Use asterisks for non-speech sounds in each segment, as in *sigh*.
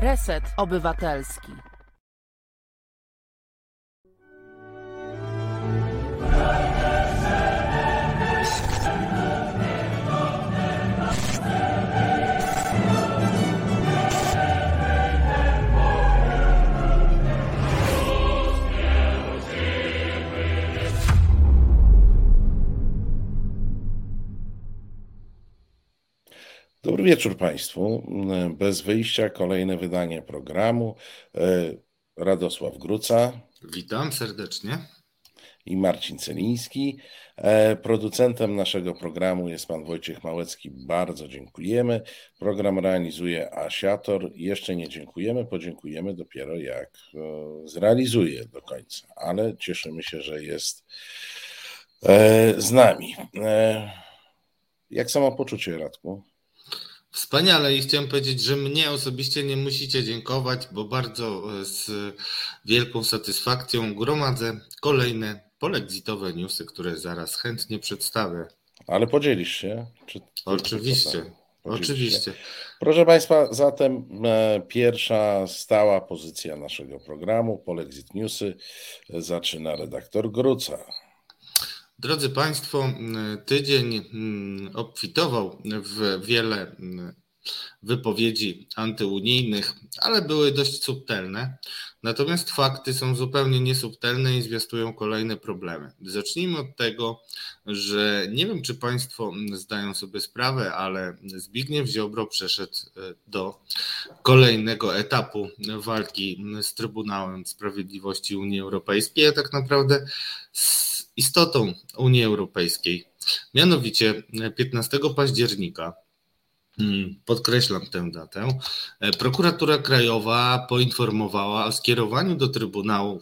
Reset Obywatelski. Dobry wieczór Państwu. Bez wyjścia kolejne wydanie programu. E, Radosław Gruca. Witam serdecznie. I Marcin Celiński. E, producentem naszego programu jest pan Wojciech Małecki. Bardzo dziękujemy. Program realizuje Asiator. Jeszcze nie dziękujemy, podziękujemy dopiero jak e, zrealizuje do końca, ale cieszymy się, że jest z nami. Jak samopoczucie, Radku? Wspaniale i chciałem powiedzieć, że mnie osobiście nie musicie dziękować, bo bardzo e, z wielką satysfakcją gromadzę kolejne polexitowe newsy, które zaraz chętnie przedstawię. Ale podzielisz się? Czy oczywiście, oczywiście. Proszę Państwa, zatem e, pierwsza stała pozycja naszego programu, Polexit Newsy, zaczyna redaktor Gruca. Drodzy Państwo, tydzień obfitował w wiele wypowiedzi antyunijnych, ale były dość subtelne. Natomiast fakty są zupełnie niesubtelne i zwiastują kolejne problemy. Zacznijmy od tego, że nie wiem, czy Państwo zdają sobie sprawę, ale Zbigniew Ziobro przeszedł e, do kolejnego etapu walki z Trybunałem Sprawiedliwości Unii Europejskiej, a tak naprawdę z istotą Unii Europejskiej. Mianowicie 15 października hmm, Podkreślam tę datę. Prokuratura Krajowa poinformowała o skierowaniu do Trybunału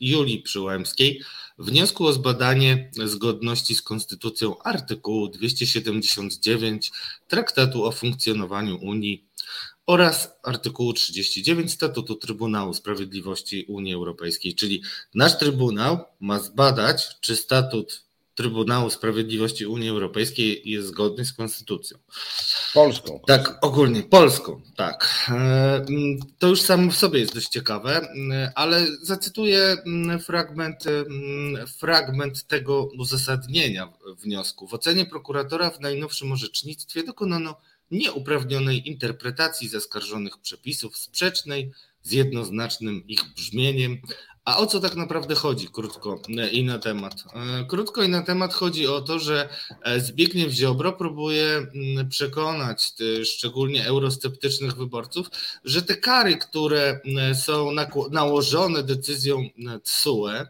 Julii Przyłębskiej wniosku o zbadanie zgodności z Konstytucją artykułu 279 Traktatu o funkcjonowaniu Unii oraz artykułu 39 Statutu Trybunału Sprawiedliwości Unii Europejskiej, czyli nasz Trybunał ma zbadać, czy statut Trybunału Sprawiedliwości Unii Europejskiej jest zgodny z konstytucją. Polską. Tak, ogólnie polską, tak. E, to już samo w sobie jest dość ciekawe, ale zacytuję fragment, fragment tego uzasadnienia wniosku. W ocenie prokuratora w najnowszym orzecznictwie dokonano nieuprawnionej interpretacji zaskarżonych przepisów, sprzecznej z jednoznacznym ich brzmieniem. A o co tak naprawdę chodzi, krótko i na temat? E, krótko i na temat chodzi o to, że e, Zbigniew Ziobro próbuje mm, przekonać szczególnie eurosceptycznych wyborców, że te kary, które są nałożone decyzją TSUE,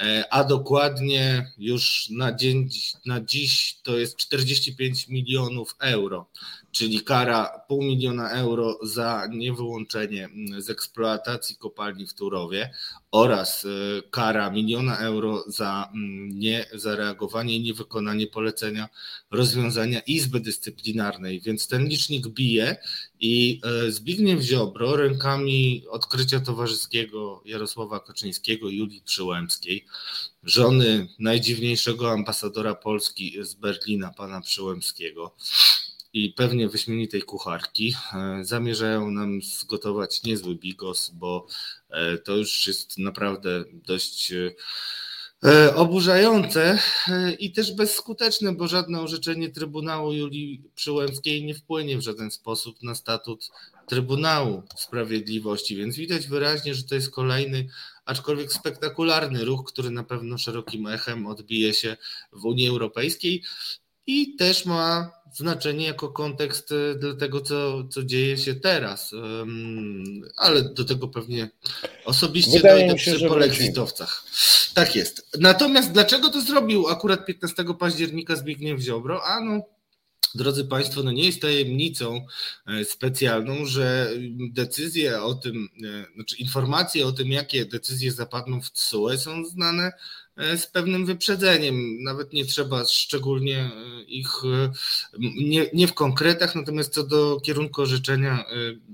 E, a dokładnie już na, dzień, na dziś to jest 45 milionów euro, czyli kara pół miliona euro za niewyłączenie z eksploatacji kopalni w Turowie oraz e, kara miliona euro za niezareagowanie i niewykonanie polecenia rozwiązania Izby Dyscyplinarnej, więc ten licznik bije i e, Zbigniew Ziobro rękami odkrycia towarzyskiego Jarosława Kaczyńskiego i Julii Przyłębskiej, żony najdziwniejszego ambasadora Polski z Berlina, pana Przyłębskiego i pewnie wyśmienitej kucharki, e, zamierzają nam zgotować niezły bigos, bo e, to już jest naprawdę dość E, oburzające i też bezskuteczne, bo żadne orzeczenie Trybunału Julii Przyłębskiej nie wpłynie w żaden sposób na statut Trybunału Sprawiedliwości, więc widać wyraźnie, że to jest kolejny, aczkolwiek spektakularny ruch, który na pewno szerokim echem odbije się w Unii Europejskiej i też ma znaczenie jako kontekst e, dla tego, co, co dzieje się teraz. Ale do tego pewnie osobiście Wydaje dojdę się, przy polexitowcach. Tak jest. Natomiast dlaczego to zrobił akurat 15 października Zbigniew Ziobro? A no, Drodzy Państwo, no nie jest tajemnicą e, specjalną, że decyzje o tym, e, znaczy informacje o tym, jakie decyzje zapadną w TSUE są znane E, z pewnym wyprzedzeniem. Nawet nie trzeba szczególnie ich, nie, nie w konkretach, natomiast co do kierunku orzeczenia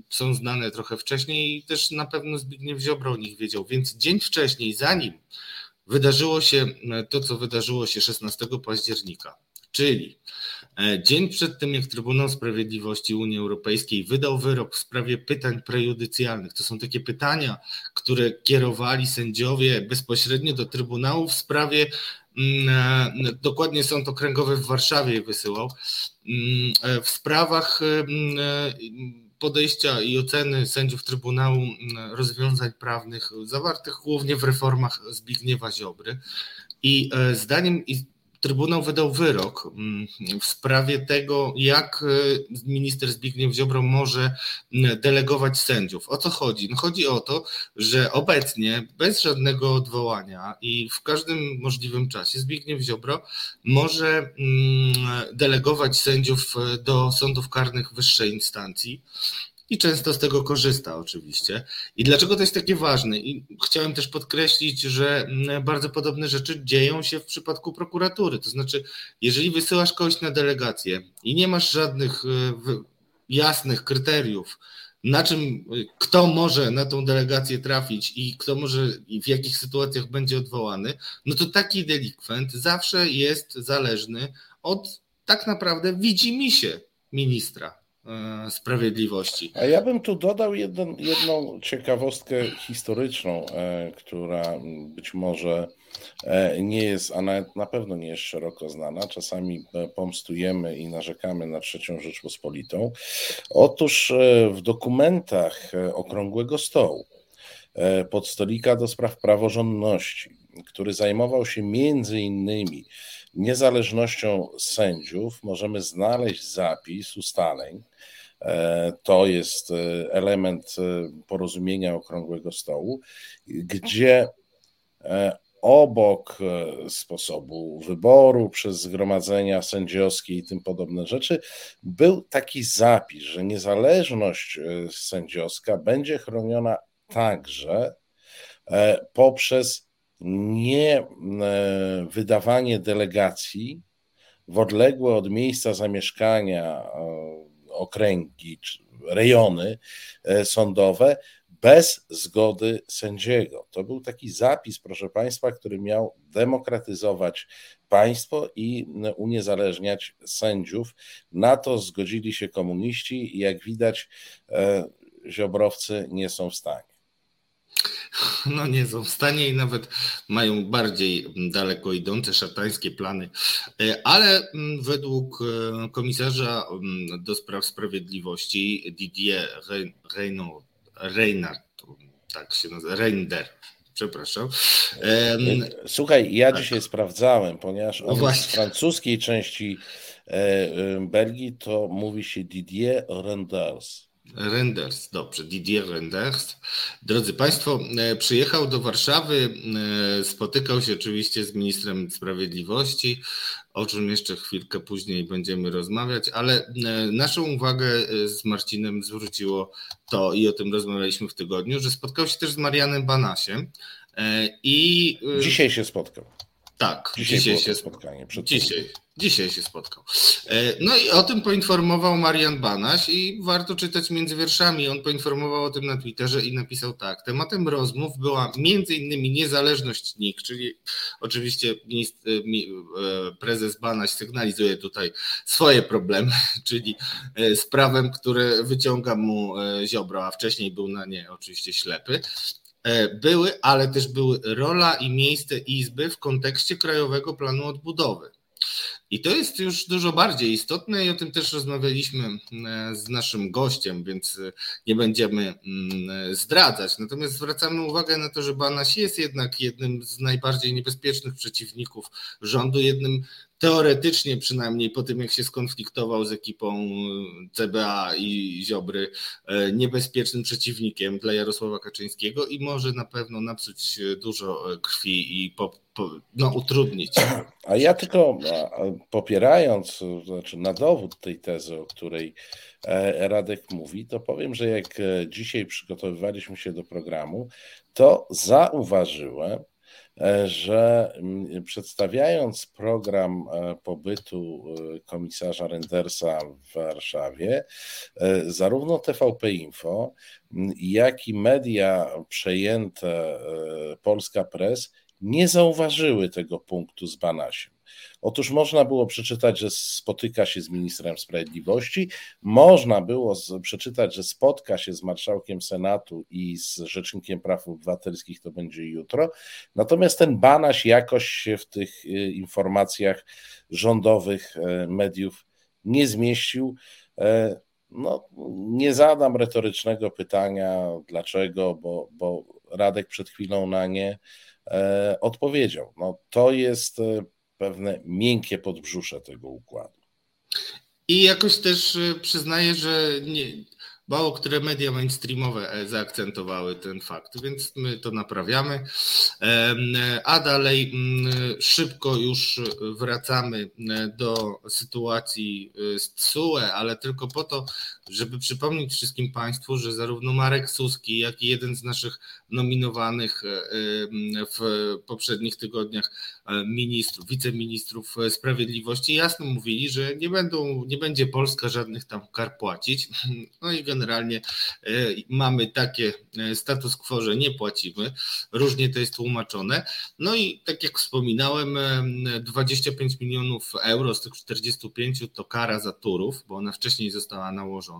są znane trochę wcześniej i też na pewno Zbigniew Ziobro o nich wiedział. Więc dzień wcześniej, zanim wydarzyło się to, co wydarzyło się 16 października, czyli dzień przed tym, jak Trybunał Sprawiedliwości Unii Europejskiej wydał wyrok w sprawie pytań prejudycjalnych, to są takie pytania, które kierowali sędziowie bezpośrednio do Trybunału w sprawie, mm, e, dokładnie Sąd Okręgowy w Warszawie wysyłał, mm, e, w sprawach mm, podejścia i oceny sędziów Trybunału rozwiązań prawnych zawartych głównie w reformach Zbigniewa Ziobry. I zdaniem Trybunał wydał wyrok mm, w sprawie tego, jak e, minister Zbigniew Ziobro może mm, delegować sędziów. O co chodzi? No chodzi o to, że obecnie bez żadnego odwołania i w każdym możliwym czasie Zbigniew Ziobro może mm, delegować sędziów e, do sądów karnych wyższej instancji i często z tego korzysta oczywiście. I dlaczego to jest takie ważne? I chciałem też podkreślić, że mm, bardzo podobne rzeczy dzieją się w przypadku prokuratury. To znaczy, jeżeli wysyłasz kogoś na delegację i nie masz żadnych e, jasnych kryteriów, na czym, kto może na tą delegację trafić i kto może i w jakich sytuacjach będzie odwołany, no to taki delikwent zawsze jest zależny od tak naprawdę widzi mi się ministra. E, sprawiedliwości. A ja bym tu dodał jedną, jedną ciekawostkę historyczną, e, która być może e, nie jest, a nawet na pewno nie jest szeroko znana. Czasami pomstujemy i narzekamy na trzecią Rzeczpospolitą. Otóż w dokumentach Okrągłego Stołu, podstolika do spraw praworządności, który zajmował się między innymi niezależnością sędziów, możemy znaleźć zapis ustaleń, E, to jest e, element e, porozumienia Okrągłego Stołu, gdzie obok sposobu wyboru przez zgromadzenia sędziowskie i tym podobne rzeczy, był taki zapis, że niezależność sędziowska będzie chroniona także poprzez nie wydawanie delegacji w odległe od miejsca zamieszkania okręgi, rejony e, sądowe bez zgody sędziego. To był taki zapis, proszę Państwa, który miał demokratyzować państwo i uniezależniać sędziów. Na to zgodzili się komuniści i jak widać, e, ziobrowcy nie są w stanie. No nie są w stanie i nawet mają bardziej daleko idące szatańskie plany. E, ale mm, według e, komisarza mm, do spraw sprawiedliwości Didier Reinhardt, tak się nazywa, Reinder, przepraszam. E, słuchaj, ja tak. dzisiaj sprawdzałem, ponieważ on z francuskiej części Belgii to mówi się Didier Renders. Renders, dobrze, Didier Renders. Drodzy Państwo, e, przyjechał do Warszawy, e, spotykał się oczywiście z ministrem sprawiedliwości, o czym jeszcze chwilkę później będziemy rozmawiać, ale e, naszą uwagę z Marcinem zwróciło to, i o tym rozmawialiśmy w tygodniu, że spotkał się też z Marianem Banasiem. I dzisiaj się spotkał. Tak, dzisiaj, dzisiaj się spotkanie. dzisiaj, dzisiaj się spotkał. E, no i o tym poinformował Marian Banaś i warto czytać między wierszami. On poinformował o tym na Twitterze i napisał tak. Tematem rozmów była między innymi niezależność NIK, czyli oczywiście minister, e, prezes Banaś sygnalizuje tutaj swoje problemy, *laughs* czyli e, z prawem, które wyciąga mu Ziobro, a wcześniej był na nie oczywiście ślepy. E, były, ale też były rola i miejsce Izby w kontekście Krajowego Planu Odbudowy. I to jest już dużo bardziej istotne i o tym też rozmawialiśmy e, z naszym gościem, więc e, nie będziemy mm, zdradzać. Natomiast zwracamy uwagę na to, że Banaś jest jednak jednym z najbardziej niebezpiecznych przeciwników rządu, jednym teoretycznie przynajmniej po tym, jak się skonfliktował z ekipą e, CBA i Ziobry, e, niebezpiecznym przeciwnikiem dla Jarosława Kaczyńskiego i może na pewno napsuć dużo krwi i po, po, no, utrudnić. A ja tylko popierając, znaczy na dowód tej tezy, o której e, Radek mówi, to powiem, że jak dzisiaj przygotowywaliśmy się do programu, to zauważyłem, E, że mm, przedstawiając program e, pobytu e, komisarza Rendersa w Warszawie, zarówno TVP Info, jak i media przejęte Polska Press nie zauważyły tego punktu z Banasiem. Otóż można było przeczytać, że spotyka się z ministrem sprawiedliwości, można było przeczytać, że spotka się z marszałkiem Senatu i z rzecznikiem praw obywatelskich, to będzie jutro. Natomiast ten Banaś jakoś się w tych y, informacjach rządowych e, mediów nie zmieścił. E, no, nie zadam retorycznego pytania, dlaczego, bo, bo Radek przed chwilą na nie e, odpowiedział. No, to jest pewne miękkie podbrzusze tego układu. I jakoś też przyznaję, że nie, Mało które media mainstreamowe e, zaakcentowały ten fakt, więc my to naprawiamy. A dalej szybko już wracamy e, do sytuacji e, z TSUE, ale tylko po to, żeby przypomnieć wszystkim Państwu, że zarówno Marek Suski, jak i jeden z naszych nominowanych w poprzednich tygodniach ministrów, wiceministrów sprawiedliwości jasno mówili, że nie będą, nie będzie Polska żadnych tam kar płacić. No i generalnie e, mamy takie e, status quo, że nie płacimy. Różnie to jest tłumaczone. No i tak jak wspominałem, 25 milionów euro z tych 45 to kara za turów, bo ona wcześniej została nałożona.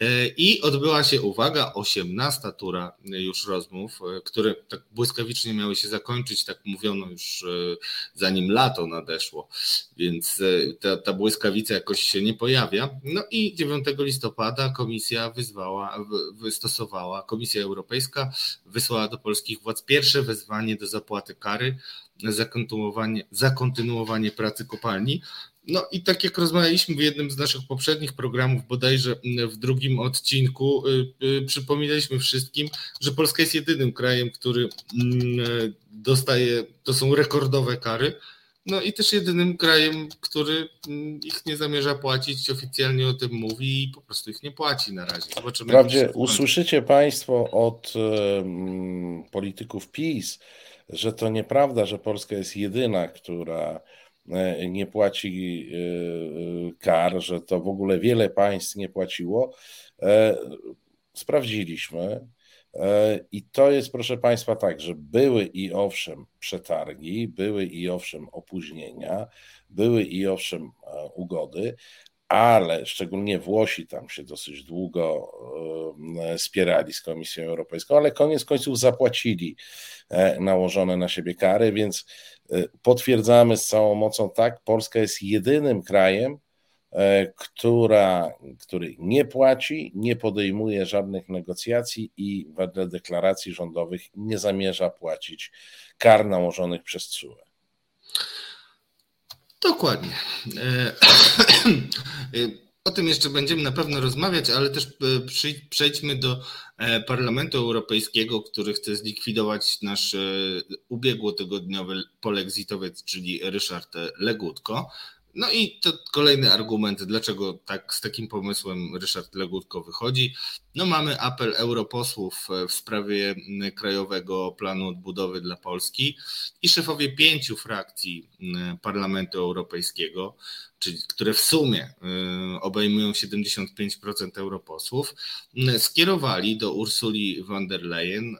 E, I odbyła się, uwaga, 18 tura już rozmów, e, które tak błyskawicznie miały się zakończyć, tak mówiono już e, zanim lato nadeszło, więc ta, ta błyskawica jakoś się nie pojawia. No i 9 listopada komisja wyzwała, wystosowała, Komisja Europejska wysłała do polskich władz pierwsze wezwanie do zapłaty kary za kontynuowanie, za kontynuowanie pracy kopalni. No i tak jak rozmawialiśmy w jednym z naszych poprzednich programów, bodajże w drugim odcinku, y, y, przypominaliśmy wszystkim, że Polska jest jedynym krajem, który mm, dostaje, to są rekordowe kary, no i też jedynym krajem, który mm, ich nie zamierza płacić, oficjalnie o tym mówi i po prostu ich nie płaci na razie. Zobaczymy. Wprawdzie usłyszycie Państwo od um, polityków PiS, że to nieprawda, że Polska jest jedyna, która nie płaci e, e, kar, że to w ogóle wiele państw nie płaciło. Sprawdziliśmy. I to jest, proszę Państwa, tak, że były i owszem przetargi, były i owszem opóźnienia, były i owszem ugody, ale szczególnie Włosi tam się dosyć długo spierali z Komisją Europejską, ale koniec końców zapłacili nałożone na siebie kary, więc potwierdzamy z całą mocą tak, Polska jest jedynym krajem, e, która, który nie płaci, nie podejmuje żadnych negocjacji i wedle deklaracji rządowych nie zamierza płacić kar nałożonych przez TSUE. Dokładnie. *clears throat* O tym jeszcze będziemy na pewno rozmawiać, ale też e, przejdźmy do e, Parlamentu Europejskiego, który chce zlikwidować nasz e, ubiegłotygodniowy polexitowiec, czyli Ryszard Legutko. No i to kolejny argument, dlaczego tak z takim pomysłem Ryszard Legutko wychodzi. No mamy apel europosłów w sprawie Krajowego Planu Odbudowy dla Polski i szefowie pięciu frakcji Parlamentu Europejskiego czyli które w sumie y, obejmują 75% europosłów, y, skierowali do Ursuli von der Leyen,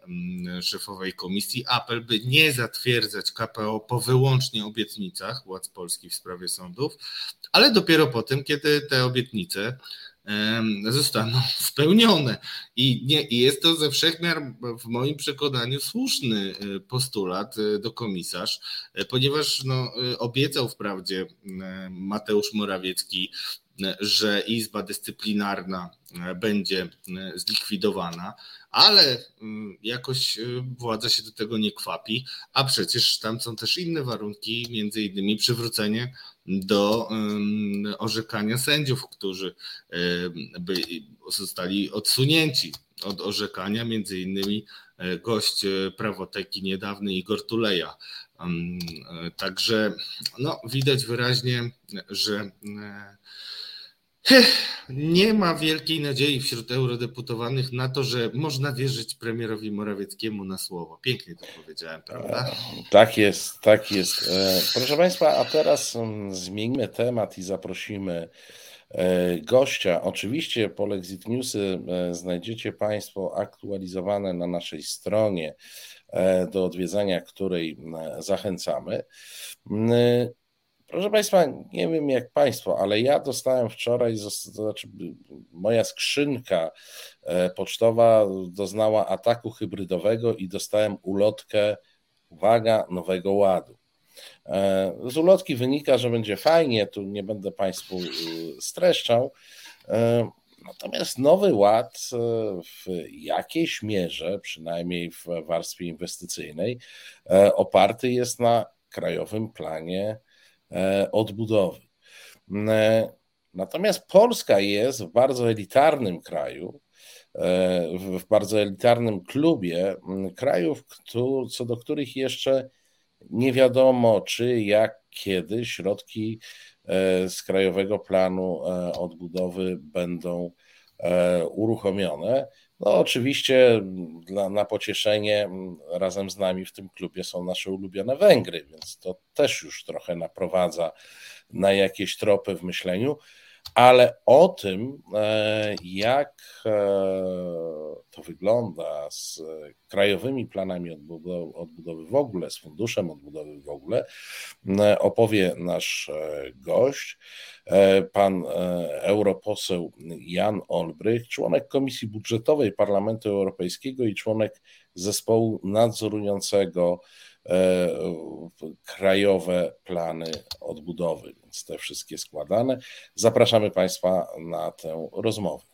y, szefowej komisji, apel, by nie zatwierdzać KPO po wyłącznie obietnicach władz Polski w sprawie sądów, ale dopiero po tym, kiedy te obietnice zostaną *laughs* spełnione. I, nie, I jest to ze wszechmiar w moim przekonaniu słuszny e, postulat e, do komisarz, e, ponieważ no, obiecał wprawdzie Mateusz Morawiecki, że Izba Dyscyplinarna będzie zlikwidowana, ale jakoś władza się do tego nie kwapi, a przecież tam są też inne warunki, między innymi przywrócenie do orzekania sędziów, którzy by zostali odsunięci od orzekania, między innymi e, gość e, prawoteki niedawny Igor Tuleja. E, także no, widać wyraźnie, że nie ma wielkiej nadziei wśród eurodeputowanych na to, że można wierzyć premierowi Morawieckiemu na słowo. Pięknie to powiedziałem, prawda? Tak jest, tak jest. E, proszę Państwa, a teraz mm, zmienimy temat i zaprosimy e, gościa. Oczywiście Polexit Newsy e, znajdziecie Państwo aktualizowane na naszej stronie do odwiedzania której zachęcamy. Proszę Państwa, nie wiem jak Państwo, ale ja dostałem wczoraj, to znaczy moja skrzynka e, pocztowa doznała ataku hybrydowego i dostałem ulotkę, uwaga, nowego ładu. E, z ulotki wynika, że będzie fajnie, tu nie będę Państwu y, streszczał. E, natomiast nowy ład w jakiejś mierze, przynajmniej w warstwie inwestycyjnej, oparty jest na krajowym planie E, odbudowy. E, natomiast Polska jest w bardzo elitarnym kraju, e, w bardzo elitarnym klubie krajów, co do których jeszcze nie wiadomo, czy jak kiedy środki z Krajowego Planu Odbudowy będą uruchomione. No, oczywiście dla, na pocieszenie razem z nami w tym klubie są nasze ulubione Węgry, więc to też już trochę naprowadza na jakieś tropy w myśleniu, ale o tym, e, jak e, to wygląda z krajowymi planami odbudowy, odbudowy w ogóle, z funduszem odbudowy w ogóle, opowie nasz e, gość. Pan europoseł Jan Olbrych, członek Komisji Budżetowej Parlamentu Europejskiego i członek zespołu nadzorującego krajowe plany odbudowy, więc te wszystkie składane. Zapraszamy Państwa na tę rozmowę.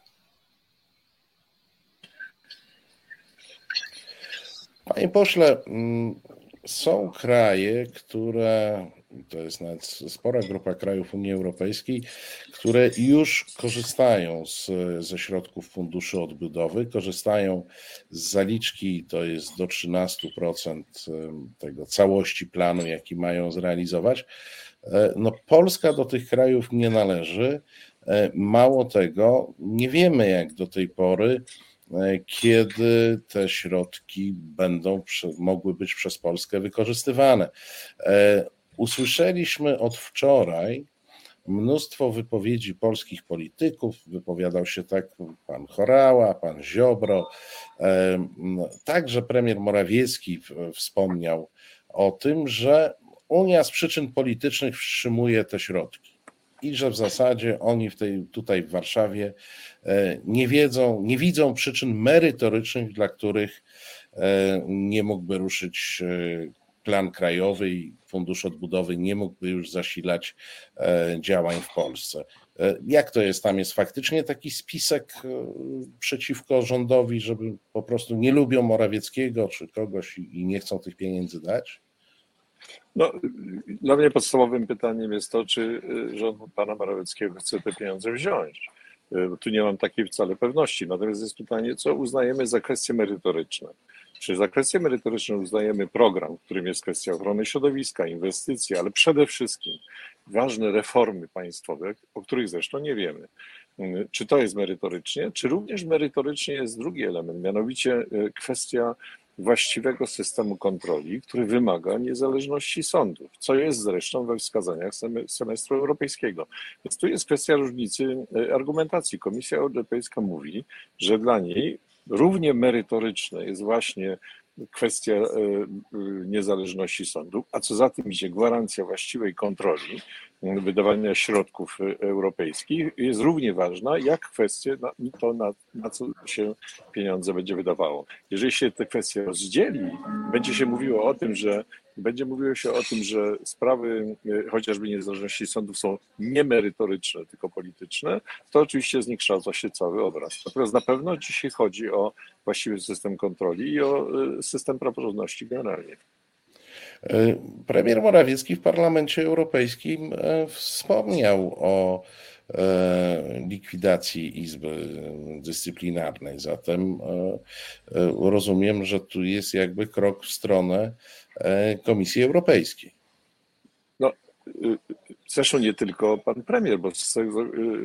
Panie pośle, mm, są kraje, które to jest nawet spora grupa krajów Unii Europejskiej, które już korzystają z, ze środków funduszy odbudowy, korzystają z zaliczki, to jest do 13% tego całości planu, jaki mają zrealizować. E, no, Polska do tych krajów nie należy. E, mało tego, nie wiemy jak do tej pory, e, kiedy te środki będą mogły być przez Polskę wykorzystywane. Usłyszeliśmy od wczoraj mnóstwo wypowiedzi polskich polityków. Wypowiadał się tak pan Chorała, pan Ziobro. Także premier Morawiecki wspomniał o tym, że Unia z przyczyn politycznych wstrzymuje te środki i że w zasadzie oni w tej, tutaj w Warszawie e, nie wiedzą, nie widzą przyczyn merytorycznych, dla których e, nie mógłby ruszyć e, plan krajowy i Fundusz Odbudowy nie mógłby już zasilać e, działań w Polsce. E, jak to jest? Tam jest faktycznie taki spisek e, przeciwko rządowi, żeby po prostu nie lubią Morawieckiego czy kogoś i nie chcą tych pieniędzy dać? No, dla mnie podstawowym pytaniem jest to, czy rząd pana Morawieckiego chce te pieniądze wziąć. Tu nie mam takiej wcale pewności. Natomiast jest pytanie, co uznajemy za kwestie merytoryczne. Czy za kwestię merytoryczną uznajemy program, którym jest kwestia ochrony środowiska, inwestycji, ale przede wszystkim ważne reformy państwowe, o których zresztą nie wiemy. Czy to jest merytorycznie, czy również merytorycznie jest drugi element, mianowicie e, kwestia właściwego systemu kontroli, który wymaga niezależności sądów, co jest zresztą we wskazaniach semestru europejskiego. Więc tu jest kwestia różnicy e, argumentacji. Komisja Europejska mówi, że dla niej równie merytoryczne jest właśnie kwestia e, e, niezależności sądu, a co za tym idzie gwarancja właściwej kontroli wydawania środków europejskich jest równie ważna jak kwestia to, na, na co się pieniądze będzie wydawało. Jeżeli się te kwestie rozdzieli, będzie się mówiło o tym, że będzie mówiło się o tym, że sprawy e, chociażby niezależności sądów są niemerytoryczne, tylko polityczne, to oczywiście zniekształca się cały obraz. Natomiast na pewno dzisiaj chodzi o właściwy system kontroli i o e, system praworządności generalnie. E, premier Morawiecki w Parlamencie Europejskim wspomniał o likwidacji Izby Dyscyplinarnej. Zatem rozumiem, że tu jest jakby krok w stronę Komisji Europejskiej. No, y, zresztą nie tylko pan premier, bo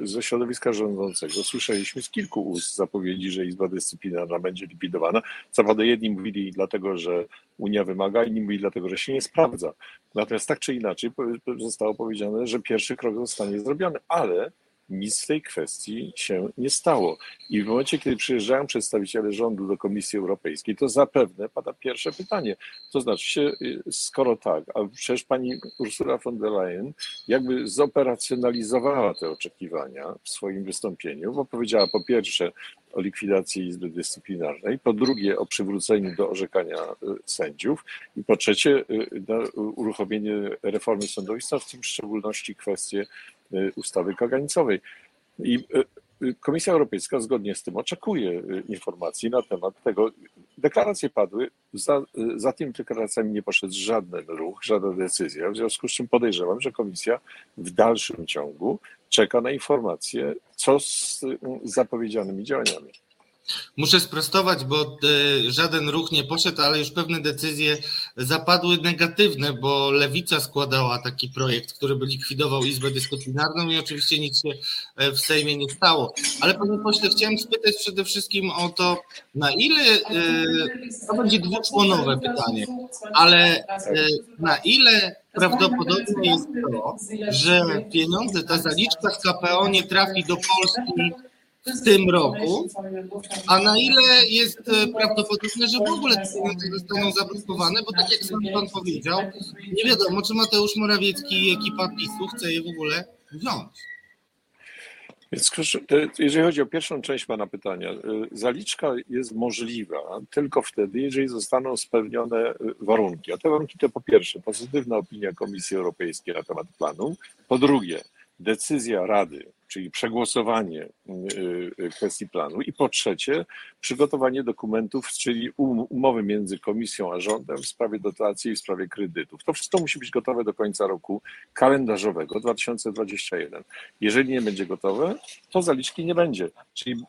ze środowiska rządzącego słyszeliśmy z kilku ust zapowiedzi, że Izba Dyscyplinarna będzie likwidowana. Co jedni mówili dlatego, że Unia wymaga, inni mówili dlatego, że się nie sprawdza. Natomiast tak czy inaczej zostało powiedziane, że pierwszy krok zostanie zrobiony, ale nic w tej kwestii się nie stało. I w momencie, kiedy przyjeżdżają przedstawiciele rządu do Komisji Europejskiej, to zapewne pada pierwsze pytanie. To znaczy się, skoro tak, a przecież pani Ursula von der Leyen jakby zoperacjonalizowała te oczekiwania w swoim wystąpieniu, bo powiedziała po pierwsze o likwidacji Izby Dyscyplinarnej, po drugie o przywróceniu do orzekania y, sędziów i po trzecie y, uruchomienie reformy sądownictwa, w tym w szczególności kwestie y, ustawy kaganicowej. I Komisja Europejska zgodnie z tym oczekuje informacji na temat tego. Deklaracje padły, za, za tymi deklaracjami nie poszedł żaden ruch, żadna decyzja, w związku z czym podejrzewam, że Komisja w dalszym ciągu czeka na informacje, co z zapowiedzianymi działaniami. Muszę sprostować, bo e, żaden ruch nie poszedł, ale już pewne decyzje zapadły negatywne, bo Lewica składała taki projekt, który by likwidował Izbę Dyscyplinarną i oczywiście nic się e, w Sejmie nie stało. Ale panie pośle, chciałem spytać przede wszystkim o to, na ile, e, to będzie dwuczłonowe pytanie, ale na ile prawdopodobne jest to, że pieniądze, ta zaliczka z KPO nie trafi do Polski w tym roku, a na ile jest e, prawdopodobne, że w ogóle te pieniądze zostaną zablokowane, bo tak jak sam pan powiedział, nie wiadomo, czy Mateusz Morawiecki i ekipa PiSu chce je w ogóle wziąć. Więc jeżeli chodzi o pierwszą część Pana pytania, e, zaliczka jest możliwa tylko wtedy, jeżeli zostaną spełnione e, warunki. A te warunki to po pierwsze pozytywna opinia Komisji Europejskiej na temat planu, po drugie decyzja Rady czyli przegłosowanie y, y, kwestii planu i po trzecie przygotowanie dokumentów, czyli um, umowy między komisją a rządem w sprawie dotacji i w sprawie kredytów. To wszystko musi być gotowe do końca roku kalendarzowego 2021. Jeżeli nie będzie gotowe, to zaliczki nie będzie, czyli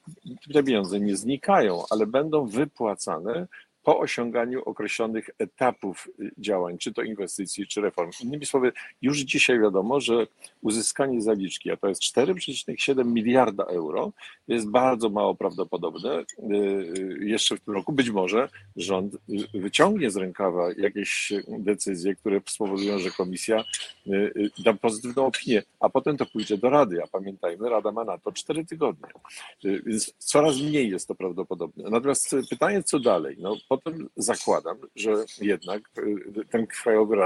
te pieniądze nie znikają, ale będą wypłacane po osiąganiu określonych etapów y, działań, czy to inwestycji, czy reform. Innymi słowy, już dzisiaj wiadomo, że uzyskanie zaliczki, a to jest 4,7 miliarda euro, jest bardzo mało prawdopodobne. Y, y, jeszcze w tym roku być może rząd wyciągnie z rękawa jakieś decyzje, które spowodują, że komisja da pozytywną opinię, a potem to pójdzie do Rady. A pamiętajmy, Rada ma na to 4 tygodnie. Więc coraz mniej jest to prawdopodobne. Natomiast pytanie, co dalej? No, potem zakładam, że jednak y, ten krajowy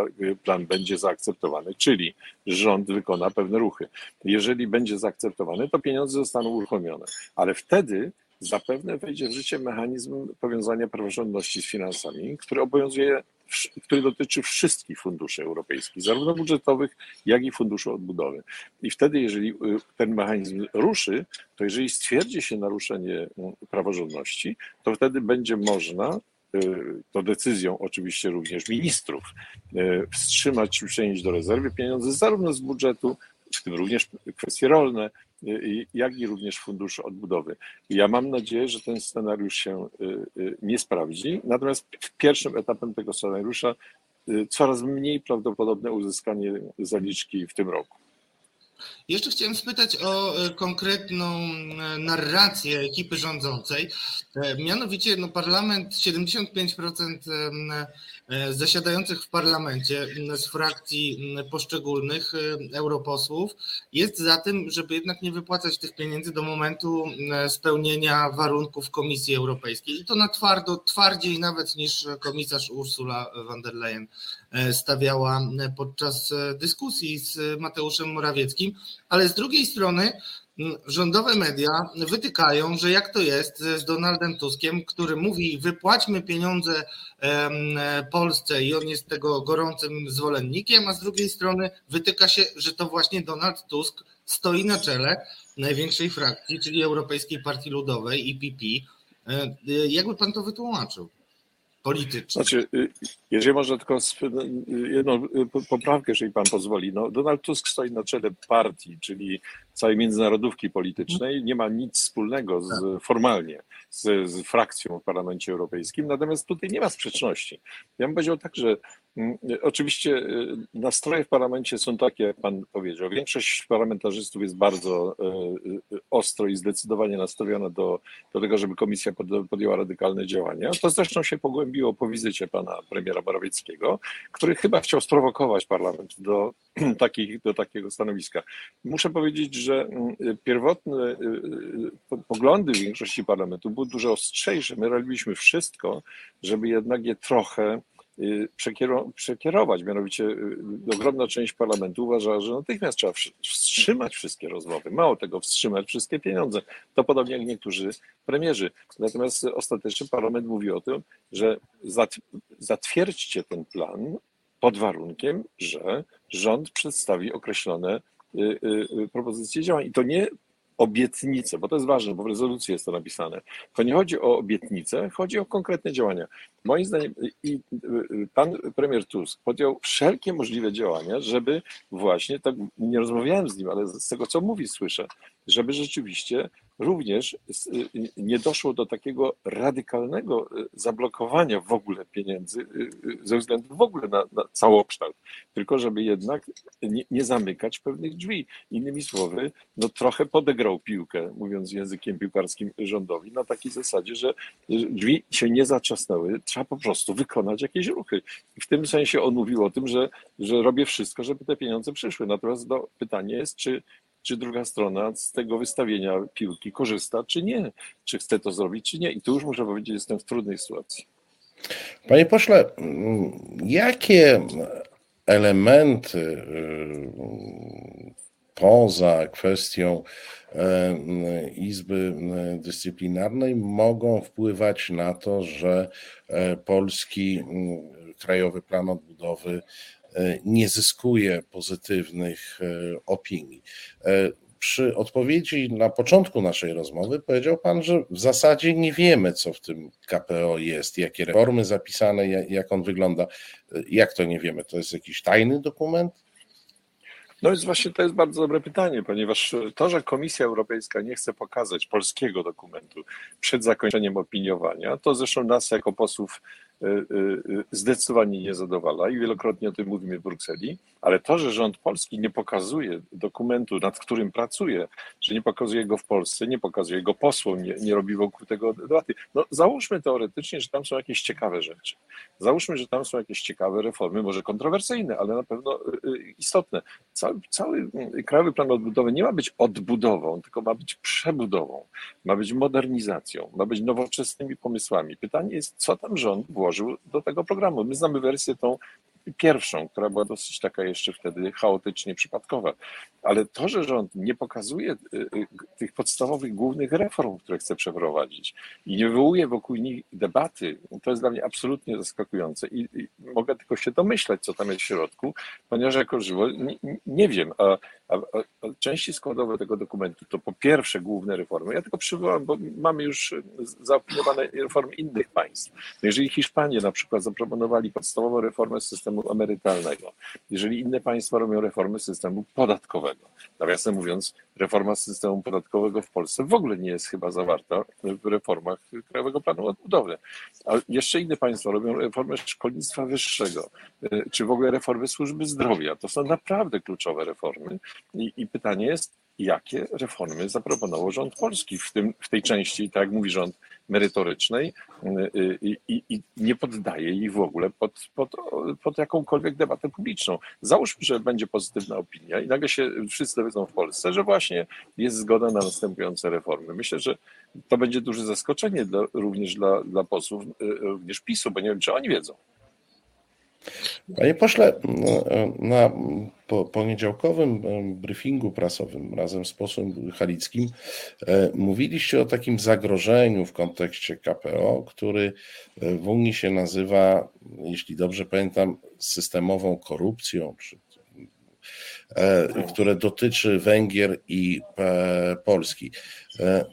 plan będzie zaakceptowany, czyli rząd wykona pewne ruchy. Jeżeli będzie zaakceptowany, to pieniądze zostaną uruchomione, ale wtedy zapewne wejdzie w życie mechanizm powiązania praworządności z finansami, który obowiązuje, który dotyczy wszystkich funduszy europejskich, zarówno budżetowych, jak i funduszu odbudowy. I wtedy, jeżeli y, ten mechanizm ruszy, to jeżeli stwierdzi się naruszenie y, praworządności, to wtedy będzie można to decyzją oczywiście również ministrów, e, wstrzymać czy przenieść do rezerwy pieniądze zarówno z budżetu, w tym również kwestie rolne, e, jak i również funduszy odbudowy. Ja mam nadzieję, że ten scenariusz się nie sprawdzi, natomiast pierwszym etapem tego scenariusza coraz mniej prawdopodobne uzyskanie zaliczki w tym roku. Jeszcze chciałem spytać o e, konkretną e, narrację ekipy rządzącej. E, mianowicie no, parlament 75% zasiadających w parlamencie z frakcji poszczególnych europosłów jest za tym, żeby jednak nie wypłacać tych pieniędzy do momentu spełnienia warunków Komisji Europejskiej. I to na twardo, twardziej nawet niż komisarz Ursula von der Leyen stawiała podczas dyskusji z Mateuszem Morawieckim ale z drugiej strony rządowe media wytykają, że jak to jest z Donaldem Tuskiem, który mówi wypłaćmy pieniądze Polsce i on jest tego gorącym zwolennikiem, a z drugiej strony wytyka się, że to właśnie Donald Tusk stoi na czele największej frakcji, czyli Europejskiej Partii Ludowej, IPP. E, jakby pan to wytłumaczył? Politycznie. Znaczy, y, jeżeli można tylko no, jedną y, poprawkę, jeżeli pan pozwoli. No, Donald Tusk stoi na czele partii, czyli całej międzynarodówki politycznej. Nie ma nic wspólnego z, tak. formalnie z, z frakcją w Parlamencie Europejskim, natomiast tutaj nie ma sprzeczności. Ja bym powiedział tak, że mm, oczywiście y, nastroje w parlamencie są takie, jak pan powiedział. Większość parlamentarzystów jest bardzo ostro i zdecydowanie nastawiona do, do tego, żeby komisja podjęła radykalne działania. To zresztą się pogłębi pogłębiło po wizycie pana premiera Morawieckiego, który chyba chciał sprowokować parlament do *clears throat* takich, do takiego stanowiska. Muszę powiedzieć, że mm, pierwotne poglądy większości parlamentu były dużo ostrzejsze. My robiliśmy wszystko, żeby jednak je trochę Y, przekierować. Mianowicie y, ogromna część parlamentu uważała, że natychmiast trzeba wstrzymać wszystkie rozmowy. Mało tego, wstrzymać wszystkie pieniądze. To podobnie jak niektórzy premierzy. Natomiast ostatecznie parlament mówi o tym, że zatwierdźcie ten plan pod warunkiem, że rząd przedstawi określone y, propozycje działań. I to nie obietnice, bo to jest ważne, bo w rezolucji jest to napisane. To nie chodzi o obietnice, chodzi o konkretne działania. Moim zdaniem i pan premier Tusk podjął wszelkie możliwe działania, żeby właśnie, tak nie rozmawiałem z nim, ale z tego co mówi słyszę, żeby rzeczywiście również nie doszło do takiego radykalnego zablokowania w ogóle pieniędzy ze względu w ogóle na, na całokształt, tylko żeby jednak nie, nie, zamykać pewnych drzwi. Innymi słowy, no trochę podegrał piłkę, mówiąc językiem piłkarskim rządowi, na takiej zasadzie, że drzwi się nie zaczasnęły, trzeba po prostu wykonać jakieś ruchy. I w tym sensie on mówił o tym, że, że robię wszystko, żeby te pieniądze przyszły. Natomiast no, pytanie jest, czy czy druga strona z tego wystawienia piłki korzysta, czy nie, czy chce to zrobić, czy nie. I tu już muszę powiedzieć, jestem w trudnej sytuacji. Panie pośle, jakie elementy y, poza kwestią y, Izby Dyscyplinarnej mogą wpływać na to, że y, polski Krajowy Plan Odbudowy E, nie zyskuje pozytywnych e, opinii. E, przy odpowiedzi na początku naszej rozmowy powiedział Pan, że w zasadzie nie wiemy, co w tym KPO jest, jakie reformy zapisane, jak on wygląda. Jak to nie wiemy? To jest jakiś tajny dokument? No więc właśnie to jest bardzo dobre pytanie, ponieważ to, że Komisja Europejska nie chce pokazać polskiego dokumentu przed zakończeniem opiniowania, to zresztą nas jako posłów zdecydowanie nie zadowala i wielokrotnie o tym mówimy w Brukseli, ale to, że rząd polski nie pokazuje dokumentu, nad którym pracuje, że nie pokazuje go w Polsce, nie pokazuje go posłom, nie, nie robi wokół tego debaty. No załóżmy teoretycznie, że tam są jakieś ciekawe rzeczy. Załóżmy, że tam są jakieś ciekawe reformy, może kontrowersyjne, ale na pewno istotne. Cały, cały Krajowy Plan Odbudowy nie ma być odbudową, tylko ma być przebudową, ma być modernizacją, ma być nowoczesnymi pomysłami. Pytanie jest, co tam rząd włoży do tego programu. My znamy wersję tą pierwszą, która była dosyć taka jeszcze wtedy chaotycznie przypadkowa. Ale to, że rząd nie pokazuje y, y, tych podstawowych, głównych reform, które chce przeprowadzić i nie wywołuje wokół nich debaty, to jest dla mnie absolutnie zaskakujące. I, i mogę tylko się domyślać, co tam jest w środku, ponieważ jako żywo nie, nie wiem, a, a, a, części składowe tego dokumentu to po pierwsze główne reformy. Ja tylko przywołam, bo mamy już zaopiniowane reformy innych państw. Jeżeli Hiszpanie na przykład zaproponowali podstawową reformę systemu systemu emerytalnego, jeżeli inne państwa robią reformy systemu podatkowego. Nawiasem mówiąc, reforma systemu podatkowego w Polsce w ogóle nie jest chyba zawarta w reformach Krajowego Planu Odbudowy. A jeszcze inne państwa robią reformę szkolnictwa wyższego, czy w ogóle reformy służby zdrowia. To są naprawdę kluczowe reformy. I, i pytanie jest, jakie reformy zaproponował rząd polski w, tym, w tej części, tak jak mówi rząd, merytorycznej y, i, i, i nie poddaje ich w ogóle pod, pod, pod jakąkolwiek debatę publiczną. Załóżmy, że będzie pozytywna opinia i nagle się wszyscy dowiedzą w Polsce, że właśnie jest zgoda na następujące reformy. Myślę, że to będzie duże zaskoczenie dla, również dla, dla posłów, y, również PiSu, bo nie wiem, czy oni wiedzą. Panie pośle, na poniedziałkowym briefingu prasowym razem z posłem Halickim e, mówiliście o takim zagrożeniu w kontekście KPO, który e, w Unii się nazywa, jeśli dobrze pamiętam, systemową korupcją, czy, e, które dotyczy Węgier i Polski.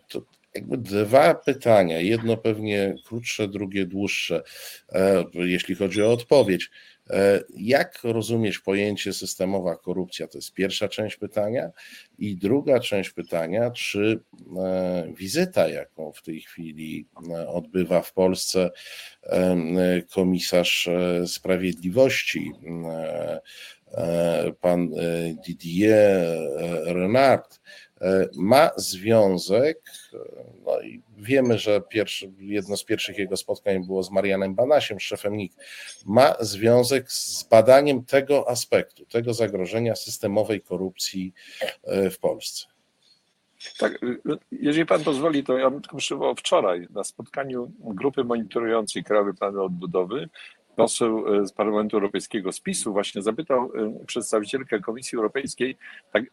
To jakby dwa pytania, jedno pewnie krótsze, drugie dłuższe, e, jeśli chodzi o odpowiedź. E, jak rozumieć pojęcie systemowa korupcja? To jest pierwsza część pytania. I druga część pytania, czy e, wizyta, jaką w tej chwili odbywa w Polsce komisarz sprawiedliwości, pan Didier Renard, ma związek, no i wiemy, że pierwszy, jedno z pierwszych jego spotkań było z Marianem Banasiem, szefem NIK, ma związek z badaniem tego aspektu, tego zagrożenia systemowej korupcji w Polsce. Tak, jeżeli pan pozwoli, to ja bym tylko przywołał wczoraj na spotkaniu grupy monitorującej Krajowy Plan Odbudowy poseł e, z Parlamentu Europejskiego z właśnie zapytał e, przedstawicielkę Komisji Europejskiej, tak,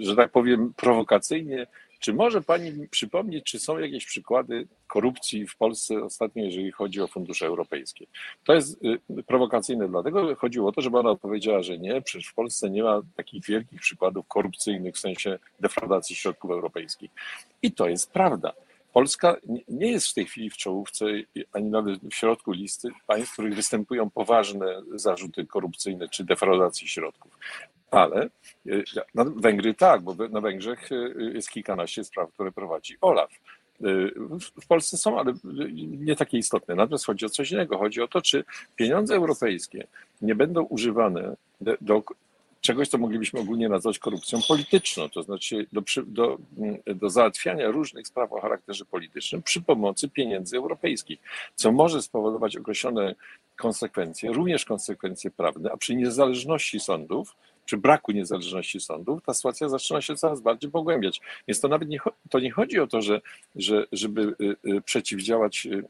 że tak powiem prowokacyjnie, czy może Pani przypomnieć, czy są jakieś przykłady korupcji w Polsce ostatnio, jeżeli chodzi o fundusze europejskie? To jest prowokacyjne, dlatego chodziło o to, żeby ona odpowiedziała, że nie, przecież w Polsce nie ma takich wielkich przykładów korupcyjnych w sensie defraudacji środków europejskich. I to jest prawda. Polska nie jest w tej chwili w czołówce, ani nawet w środku listy państw, w których występują poważne zarzuty korupcyjne czy defraudacji środków. Ale na Węgry tak, bo na Węgrzech y, jest kilkanaście spraw, które prowadzi OLAF. Y, w Polsce są, ale nie takie istotne. Natomiast chodzi o coś innego. Chodzi o to, czy pieniądze europejskie nie będą używane do czegoś, co moglibyśmy ogólnie nazwać korupcją polityczną, to znaczy do, do, do załatwiania różnych spraw o charakterze politycznym przy pomocy pieniędzy europejskich, co może spowodować określone konsekwencje, również konsekwencje prawne, a przy niezależności sądów przy braku niezależności sądów, ta sytuacja zaczyna się coraz bardziej pogłębiać. Więc to nawet nie, to nie chodzi o to, że, że, żeby y, y, przeciwdziałać y,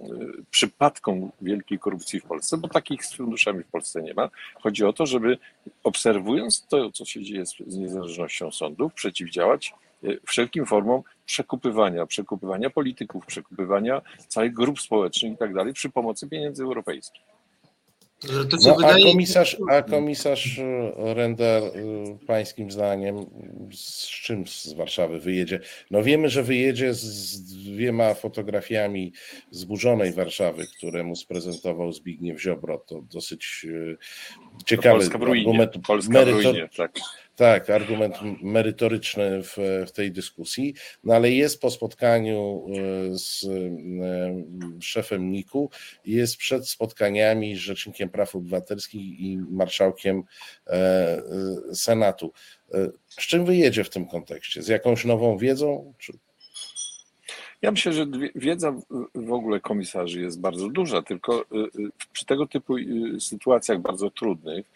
przypadkom wielkiej korupcji w Polsce, bo takich z funduszami w Polsce nie ma. Chodzi o to, żeby obserwując to, co się dzieje z, z niezależnością sądów, przeciwdziałać wszelkim formom przekupywania, przekupywania polityków, przekupywania całych grup społecznych i tak dalej przy pomocy pieniędzy europejskich. No, wydaje... a, komisarz, a komisarz e, Render e, pańskim zdaniem z czym z Warszawy wyjedzie? No wiemy, że wyjedzie z dwiema fotografiami zburzonej Warszawy, które mu sprezentował Zbigniew Ziobro. To dosyć e, ciekawy Polska w ruinie. argument. Polska w ruinie, tak. Tak, argument merytoryczny w, w, tej dyskusji, no ale jest po spotkaniu e, z e, szefem NIK-u, jest przed spotkaniami z Rzecznikiem Praw Obywatelskich i marszałkiem e, Senatu. Z czym wyjedzie w tym kontekście? Z jakąś nową wiedzą? Czy ja myślę, że wiedza w ogóle komisarzy jest bardzo duża, tylko y, y, przy tego typu y, sytuacjach bardzo trudnych,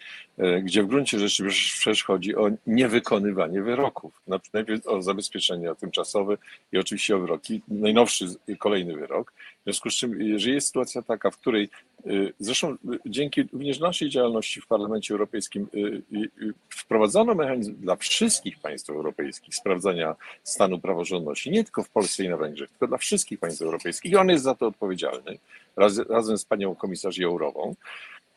gdzie w gruncie rzeczy przecież chodzi o niewykonywanie wyroków, najpierw o zabezpieczenia tymczasowe i oczywiście o wyroki, najnowszy kolejny wyrok. W związku z czym, jeżeli jest sytuacja taka, w której zresztą dzięki również naszej działalności w Parlamencie Europejskim wprowadzono mechanizm dla wszystkich państw europejskich sprawdzania stanu praworządności, nie tylko w Polsce i na Węgrzech, tylko dla wszystkich państw europejskich i on jest za to odpowiedzialny raz, razem z panią komisarz Jourową.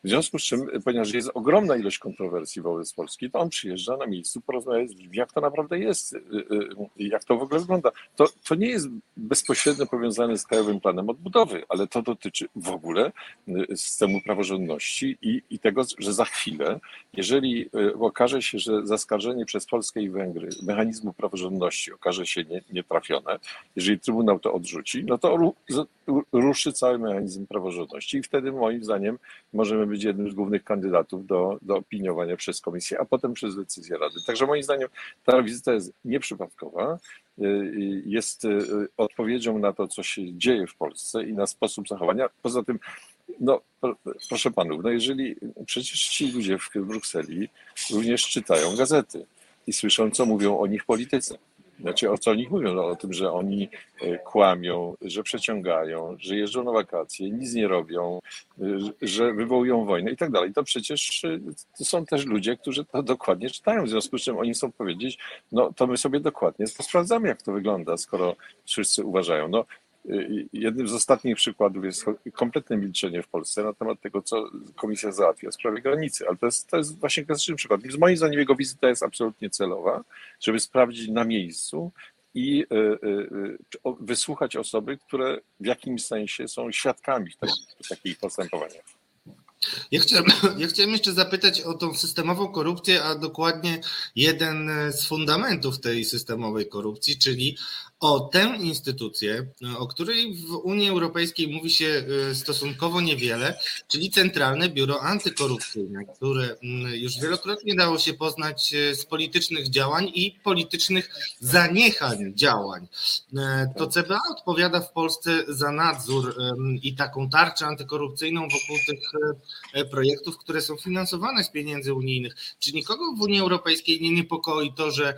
W związku z czym, ponieważ jest ogromna ilość kontrowersji wobec Polski, to on przyjeżdża na miejscu porozmawiać z jak to naprawdę jest, y, y, jak to w ogóle wygląda. To, to nie jest bezpośrednio powiązane z Krajowym Planem Odbudowy, ale to dotyczy w ogóle y, systemu praworządności i, i tego, że za chwilę, jeżeli okaże się, że zaskarżenie przez Polskę i Węgry mechanizmu praworządności okaże się nie, nietrafione, jeżeli Trybunał to odrzuci, no to ruszy cały mechanizm praworządności i wtedy moim zdaniem możemy być jednym z głównych kandydatów do, do opiniowania przez komisję, a potem przez decyzję Rady. Także moim zdaniem ta wizyta jest nieprzypadkowa, y, jest y, odpowiedzią na to, co się dzieje w Polsce i na sposób zachowania. Poza tym, no proszę panów, no jeżeli przecież ci ludzie w Brukseli również czytają gazety i słyszą, co mówią o nich politycy. Znaczy o co oni mówią? No, o tym, że oni e, kłamią, że przeciągają, że jeżdżą na wakacje, nic nie robią, e, że wywołują wojnę i tak dalej. To przecież e, to są też ludzie, którzy to dokładnie czytają, w związku z czym oni chcą powiedzieć, no to my sobie dokładnie sprawdzamy, jak to wygląda, skoro wszyscy uważają. No Jednym z ostatnich przykładów jest kompletne milczenie w Polsce na temat tego, co komisja załatwia w sprawie granicy, ale to jest, to jest właśnie klasyczny przykład. Z moim zdaniem jego wizyta jest absolutnie celowa, żeby sprawdzić na miejscu i y, y, y, wysłuchać osoby, które w jakimś sensie są świadkami takich. Ja chciałem, *clears throat* ja chciałem jeszcze zapytać o tą systemową korupcję, a dokładnie jeden z fundamentów tej systemowej korupcji, czyli o tę instytucję, o której w Unii Europejskiej mówi się y, stosunkowo niewiele, czyli Centralne Biuro Antykorupcyjne, które mm, już wielokrotnie dało się poznać y, z politycznych działań i politycznych zaniechań działań. E, to CBA odpowiada w Polsce za nadzór i taką tarczę antykorupcyjną wokół tych e, projektów, które są finansowane z pieniędzy unijnych. Czy nikogo w Unii Europejskiej nie niepokoi to, że e,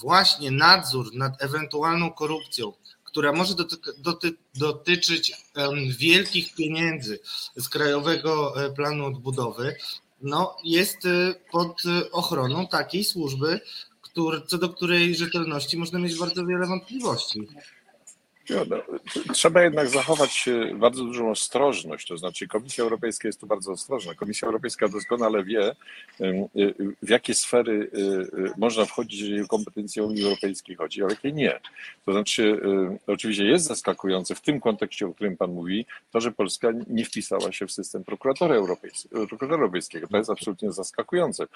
właśnie nadzór nad ewentualną korupcją, która może doty, doty, dotyczyć wielkich pieniędzy z Krajowego e, Planu Odbudowy, no, jest e, pod ochroną takiej służby, który, co do której rzetelności można mieć bardzo wiele wątpliwości. No, trzeba jednak zachować e, bardzo dużą ostrożność, to znaczy Komisja Europejska jest tu bardzo ostrożna. Komisja Europejska doskonale wie, e, w jakie sfery e, można wchodzić, jeżeli o kompetencje Unii Europejskiej chodzi, a w jakie nie. To znaczy, oczywiście jest zaskakujące w tym kontekście, o którym Pan mówi, to, że Polska nie wpisała się w system prokuratora europejskiego. Prokuratora europejskiego. To jest absolutnie zaskakujące.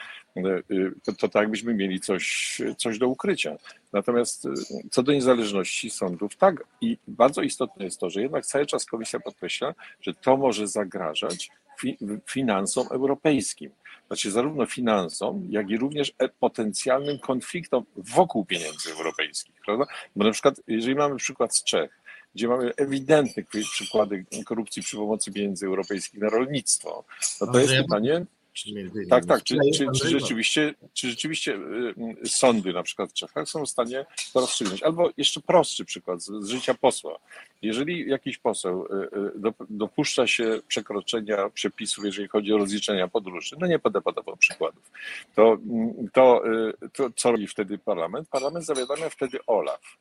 To, to tak, jakbyśmy mieli coś, coś do ukrycia. Natomiast co do niezależności sądów, tak, i bardzo istotne jest to, że jednak cały czas Komisja podkreśla, że to może zagrażać fi finansom europejskim. Znaczy zarówno finansom, jak i również e, potencjalnym konfliktom wokół pieniędzy europejskich. Prawda? Bo na przykład, jeżeli mamy przykład z Czech, gdzie mamy ewidentne przykłady korupcji przy pomocy pieniędzy europejskich na rolnictwo, no to jest pytanie, tak, tak. Czy, czy, czy, rzeczywiście, czy rzeczywiście y, sądy na przykład w Czechach są w stanie to rozstrzygnąć? Albo jeszcze prostszy przykład z, z życia posła. Jeżeli jakiś poseł y, y, dopuszcza się przekroczenia przepisów, jeżeli chodzi o rozliczenia podróży, no nie będę podawał przykładów, to, to, to co robi wtedy parlament? Parlament zawiadamia wtedy OLAF.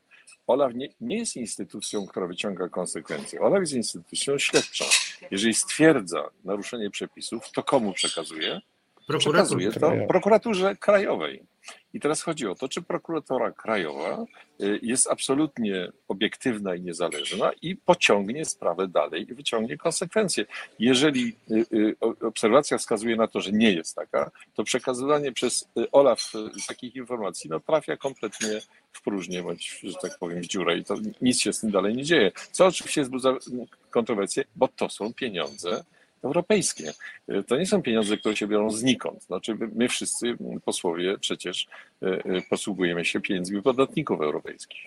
OLAF nie, nie, jest instytucją, która wyciąga konsekwencje. OLAF jest instytucją śledczą. Jeżeli stwierdza naruszenie przepisów, to komu przekazuje? Przekazuje to prokuraturze krajowej. I teraz chodzi o to, czy prokuratora krajowa y, jest absolutnie obiektywna i niezależna i pociągnie sprawę dalej i wyciągnie konsekwencje. Jeżeli y, y, obserwacja wskazuje na to, że nie jest taka, to przekazywanie przez OLAF takich informacji no, trafia kompletnie w próżnię, bądź, że tak powiem, w dziurę i to nic się z tym dalej nie dzieje. Co oczywiście wzbudza kontrowersje, bo to są pieniądze europejskie. To nie są pieniądze, które się biorą znikąd. Znaczy, my wszyscy posłowie przecież e, e, posługujemy się pieniędzmi podatników europejskich.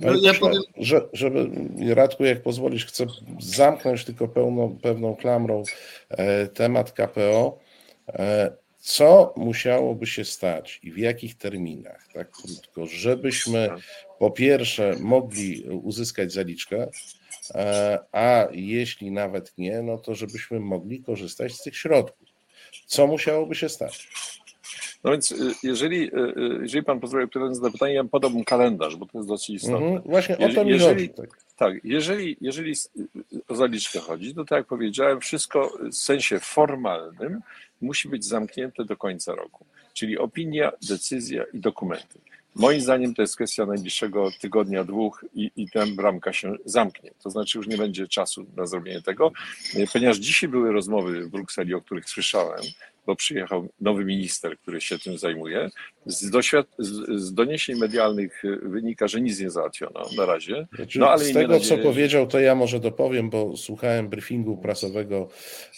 No, ja powiem... że, żeby, Radku, jak pozwolisz, chcę zamknąć tylko pełną, pewną klamrą e, temat KPO. Co musiałoby się stać i w jakich terminach, tak krótko, żebyśmy po pierwsze mogli uzyskać zaliczkę, E, a jeśli nawet nie, no to żebyśmy mogli korzystać z tych środków. Co musiałoby się stać? No więc y, jeżeli, y, y, jeżeli pan pozwoli odpowiadając na pytanie, ja podałbym kalendarz, bo to jest dosyć istotne. Mhm, właśnie o to mi jeżeli, chodzi. Tak. tak, jeżeli, jeżeli o zaliczkę chodzi, to tak jak powiedziałem, wszystko w sensie formalnym musi być zamknięte do końca roku. Czyli opinia, decyzja i dokumenty. Moim zdaniem to jest kwestia najbliższego tygodnia, dwóch i, i ta bramka się zamknie. To znaczy już nie będzie czasu na zrobienie tego, ponieważ dzisiaj były rozmowy w Brukseli, o których słyszałem, bo przyjechał nowy minister, który się tym zajmuje. Z, doświad- z, z doniesień medialnych wynika, że nic nie załatwiono na razie. Znaczy, no, ale z tego, nadzieję... co powiedział, to ja może dopowiem, bo słuchałem briefingu prasowego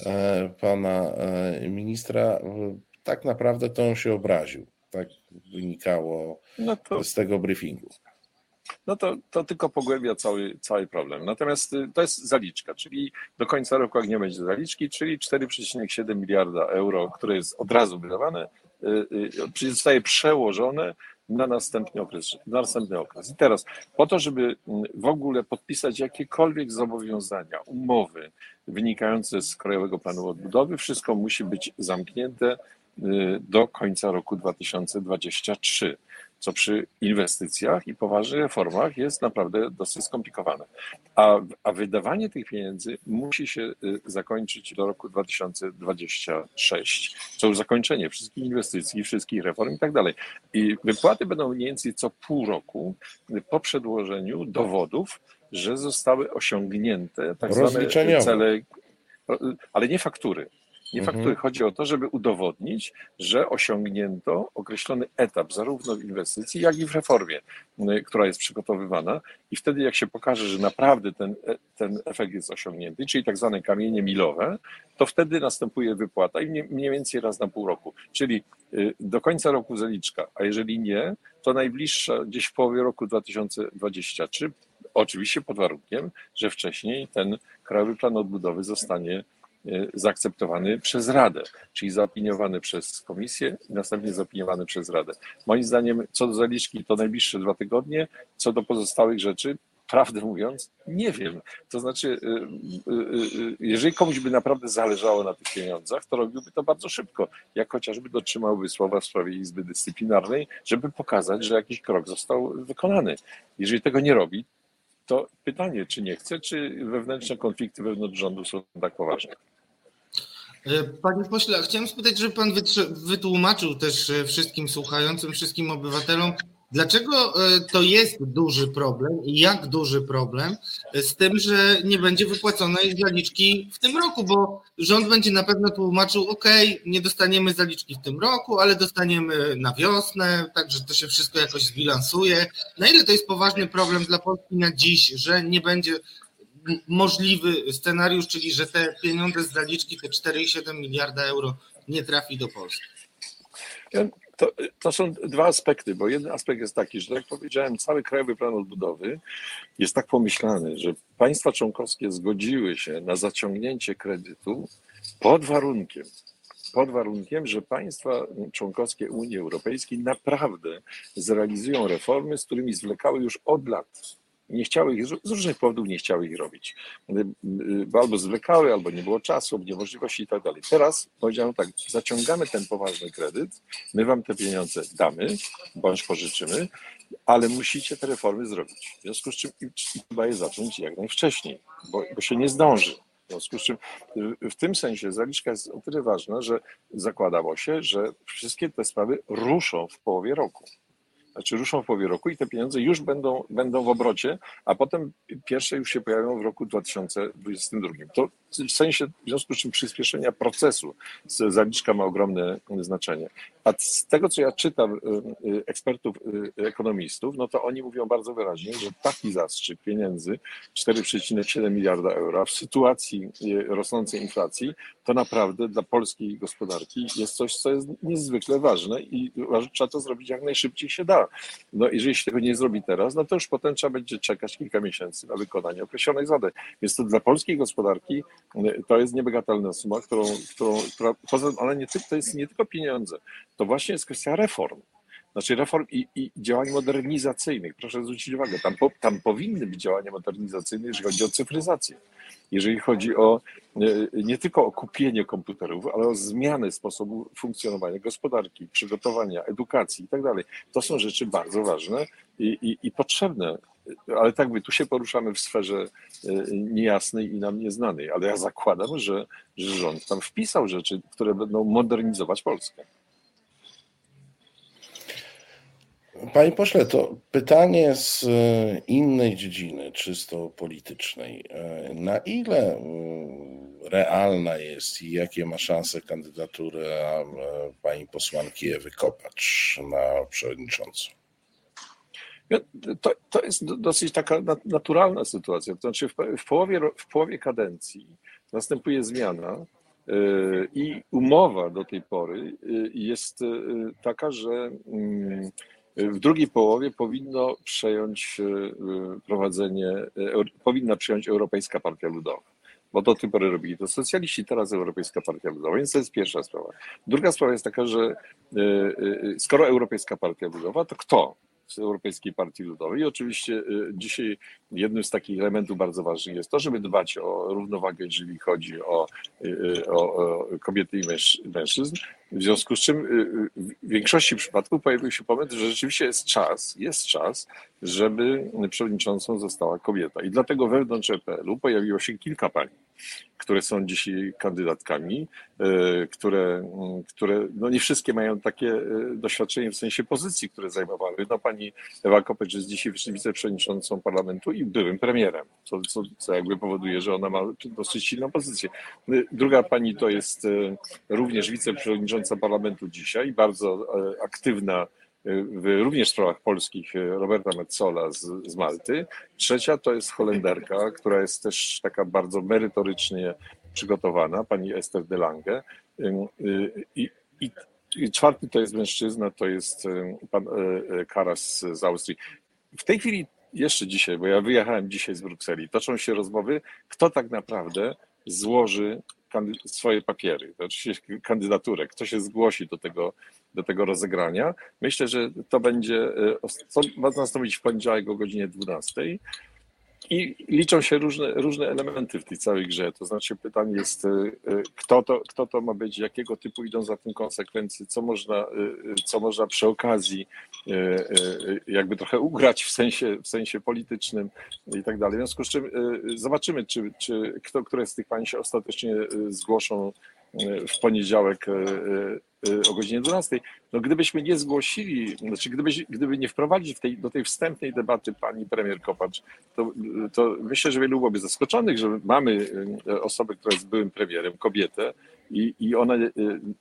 e, pana e, ministra. Tak naprawdę to on się obraził tak wynikało no to, z tego briefingu. No to, to tylko pogłębia cały, cały problem. Natomiast y, to jest zaliczka, czyli do końca roku, jak nie będzie zaliczki, czyli 4,7 miliarda euro, które jest od razu wydawane, y, y, zostaje przełożone na następny okres. Na następny okres. I teraz, po to, żeby mm, w ogóle podpisać jakiekolwiek zobowiązania, umowy wynikające z Krajowego Planu Odbudowy, wszystko musi być zamknięte do końca roku 2023, co przy inwestycjach i poważnych reformach jest naprawdę dosyć skomplikowane. A, a wydawanie tych pieniędzy musi się y, zakończyć do roku 2026, co już zakończenie wszystkich inwestycji, wszystkich reform i tak dalej. I wypłaty będą mniej więcej co pół roku po przedłożeniu dowodów, że zostały osiągnięte tak zwane cele, ale nie faktury Nie Mhm. faktury. Chodzi o to, żeby udowodnić, że osiągnięto określony etap, zarówno w inwestycji, jak i w reformie, która jest przygotowywana. I wtedy, jak się pokaże, że naprawdę ten, e- ten efekt jest osiągnięty, czyli tak zwane kamienie milowe, to wtedy następuje wypłata i mniej, więcej raz na pół roku. Czyli y, do końca roku zaliczka, a jeżeli nie, to najbliższa gdzieś w połowie roku 2023, oczywiście pod warunkiem, że wcześniej ten Krajowy Plan Odbudowy zostanie zaakceptowany przez Radę, czyli zaopiniowany przez Komisję i następnie zaopiniowany przez Radę. Moim zdaniem, co do zaliczki, to najbliższe dwa tygodnie, co do pozostałych rzeczy, prawdę mówiąc, nie wiem. To znaczy, y, y, jeżeli komuś by naprawdę zależało na tych pieniądzach, to robiłby to bardzo szybko, jak chociażby dotrzymałby słowa w sprawie Izby Dyscyplinarnej, żeby pokazać, że jakiś krok został wykonany. Jeżeli tego nie robi, to pytanie, czy nie chce, czy wewnętrzne konflikty wewnątrz rządu są tak poważne. E, Panie pośle, chciałem spytać, żeby pan wytłumaczył też e, wszystkim słuchającym, wszystkim obywatelom, dlaczego e, to jest duży problem i jak duży problem z tym, że nie będzie wypłaconej zaliczki w tym roku, bo rząd będzie na pewno tłumaczył, ok, nie dostaniemy zaliczki w tym roku, ale dostaniemy na wiosnę, także to się wszystko jakoś zbilansuje. Na ile to jest poważny problem dla Polski na dziś, że nie będzie możliwy scenariusz, czyli że te pieniądze z zaliczki, te 4,7 miliarda euro nie trafi do Polski. To, to są dwa aspekty, bo jeden aspekt jest taki, że tak jak powiedziałem, cały Krajowy Plan Odbudowy jest tak pomyślany, że państwa członkowskie zgodziły się na zaciągnięcie kredytu pod warunkiem, pod warunkiem, że państwa członkowskie Unii Europejskiej naprawdę zrealizują reformy, z którymi zwlekały już od lat. Nie chciały ich, z różnych powodów nie chciały ich robić. Bo albo zwlekały, albo nie było czasu, albo niemożliwości i tak dalej. Teraz powiedziałem tak, zaciągamy ten poważny kredyt, my wam te pieniądze damy, bądź pożyczymy, ale musicie te reformy zrobić. W związku z czym trzeba je zacząć jak najwcześniej, bo, bo się nie zdąży. W związku z czym y, w tym sensie zaliczka jest o tyle ważna, że zakładało się, że wszystkie te sprawy ruszą w połowie roku. Znaczy ruszą w połowie roku i te pieniądze już będą, będą w obrocie, a potem pierwsze już się pojawią w roku 2022. To w sensie, w związku z czym przyspieszenia procesu zaliczka ma ogromne znaczenie. A z tego, co ja czytam y, y, ekspertów, y, ekonomistów, no to oni mówią bardzo wyraźnie, że taki zastrzyk pieniędzy, 4,7 miliarda euro, w sytuacji rosnącej inflacji, to naprawdę dla polskiej gospodarki jest coś, co jest niezwykle ważne i trzeba to zrobić jak najszybciej się da. No jeżeli się tego nie zrobi teraz, no to już potem trzeba będzie czekać kilka miesięcy na wykonanie określonych zadań. Więc to dla polskiej gospodarki to jest niebagatelna suma, którą, którą która, poza ale nie, to jest nie tylko pieniądze, to właśnie jest kwestia reform. Znaczy reform i, i działań modernizacyjnych. Proszę zwrócić uwagę, tam, po, tam powinny być działania modernizacyjne, jeżeli chodzi o cyfryzację. Jeżeli chodzi o e, nie tylko o kupienie komputerów, ale o zmianę sposobu funkcjonowania gospodarki, przygotowania, edukacji i tak dalej. To są rzeczy bardzo ważne i, i, i potrzebne. Ale tak my tu się poruszamy w sferze e, niejasnej i nam nieznanej, ale ja zakładam, że, że rząd tam wpisał rzeczy, które będą modernizować Polskę. Panie pośle, to pytanie z e, innej dziedziny, czysto politycznej. E, Na ile mm, realna jest i jakie ma szanse kandydatura e, pani posłanki Ewy Kopacz na przewodniczącą? To, to jest do- dosyć taka na- naturalna sytuacja. To znaczy, w, połowie, w połowie kadencji następuje zmiana i umowa do tej pory jest taka, że mm, w drugiej połowie powinno przejąć yy, prowadzenie, Eur- powinna przejąć Europejska Partia Ludowa. Bo do tej pory robili to socjaliści, teraz Europejska Partia Ludowa, więc to jest pierwsza sprawa. Druga sprawa jest taka, że yy, skoro Europejska Partia Ludowa, to kto? z Europejskiej Partii Ludowej. I oczywiście dzisiaj jednym z takich elementów bardzo ważnych jest to, żeby dbać o równowagę, jeżeli chodzi o, o, o kobiety i męż- mężczyzn, W związku z czym w większości przypadków pojawił się pomysł, że rzeczywiście jest czas, jest czas, żeby przewodniczącą została kobieta. I dlatego wewnątrz EPL-u pojawiło się kilka pani które są dzisiaj kandydatkami, e, które, które no nie wszystkie mają takie doświadczenie w sensie pozycji, które zajmowały. No pani Ewa Kopecz jest dzisiaj wiceprzewodniczącą parlamentu i byłym premierem, co, co, co jakby powoduje, że ona ma dosyć silną pozycję. Druga pani to jest również wiceprzewodnicząca parlamentu dzisiaj, bardzo aktywna w również sprawach polskich Roberta Metzola z, z Malty. Trzecia to jest Holenderka, która jest też taka bardzo merytorycznie przygotowana, pani Esther de Lange. I, i, i czwarty to jest mężczyzna, to jest pan e, e, Karas z Austrii. W tej chwili jeszcze dzisiaj, bo ja wyjechałem dzisiaj z Brukseli, toczą się rozmowy, kto tak naprawdę złoży swoje papiery, oczywiście *laughs* kandydaturę, kto się zgłosi do tego, do tego rozegrania. Myślę, że to będzie, e, ma nastąpić w poniedziałek o godzinie 12. I liczą się różne, różne elementy w tej całej grze. To znaczy, pytanie jest, e, e, kto to, kto to ma być, jakiego typu idą za tym konsekwencje, co można, co można przy okazji jakby trochę ugrać w sensie, w sensie politycznym i tak dalej. W związku z czym zobaczymy, czy, czy kto, które z tych pań się ostatecznie zgłoszą w poniedziałek o godzinie 12. No gdybyśmy nie zgłosili, znaczy gdybyś, gdyby nie wprowadzić tej, do tej wstępnej debaty pani premier Kopacz, to, to myślę, że wielu byłoby zaskoczonych, że mamy e, osobę, która jest byłym premierem, kobietę, i, i ona e,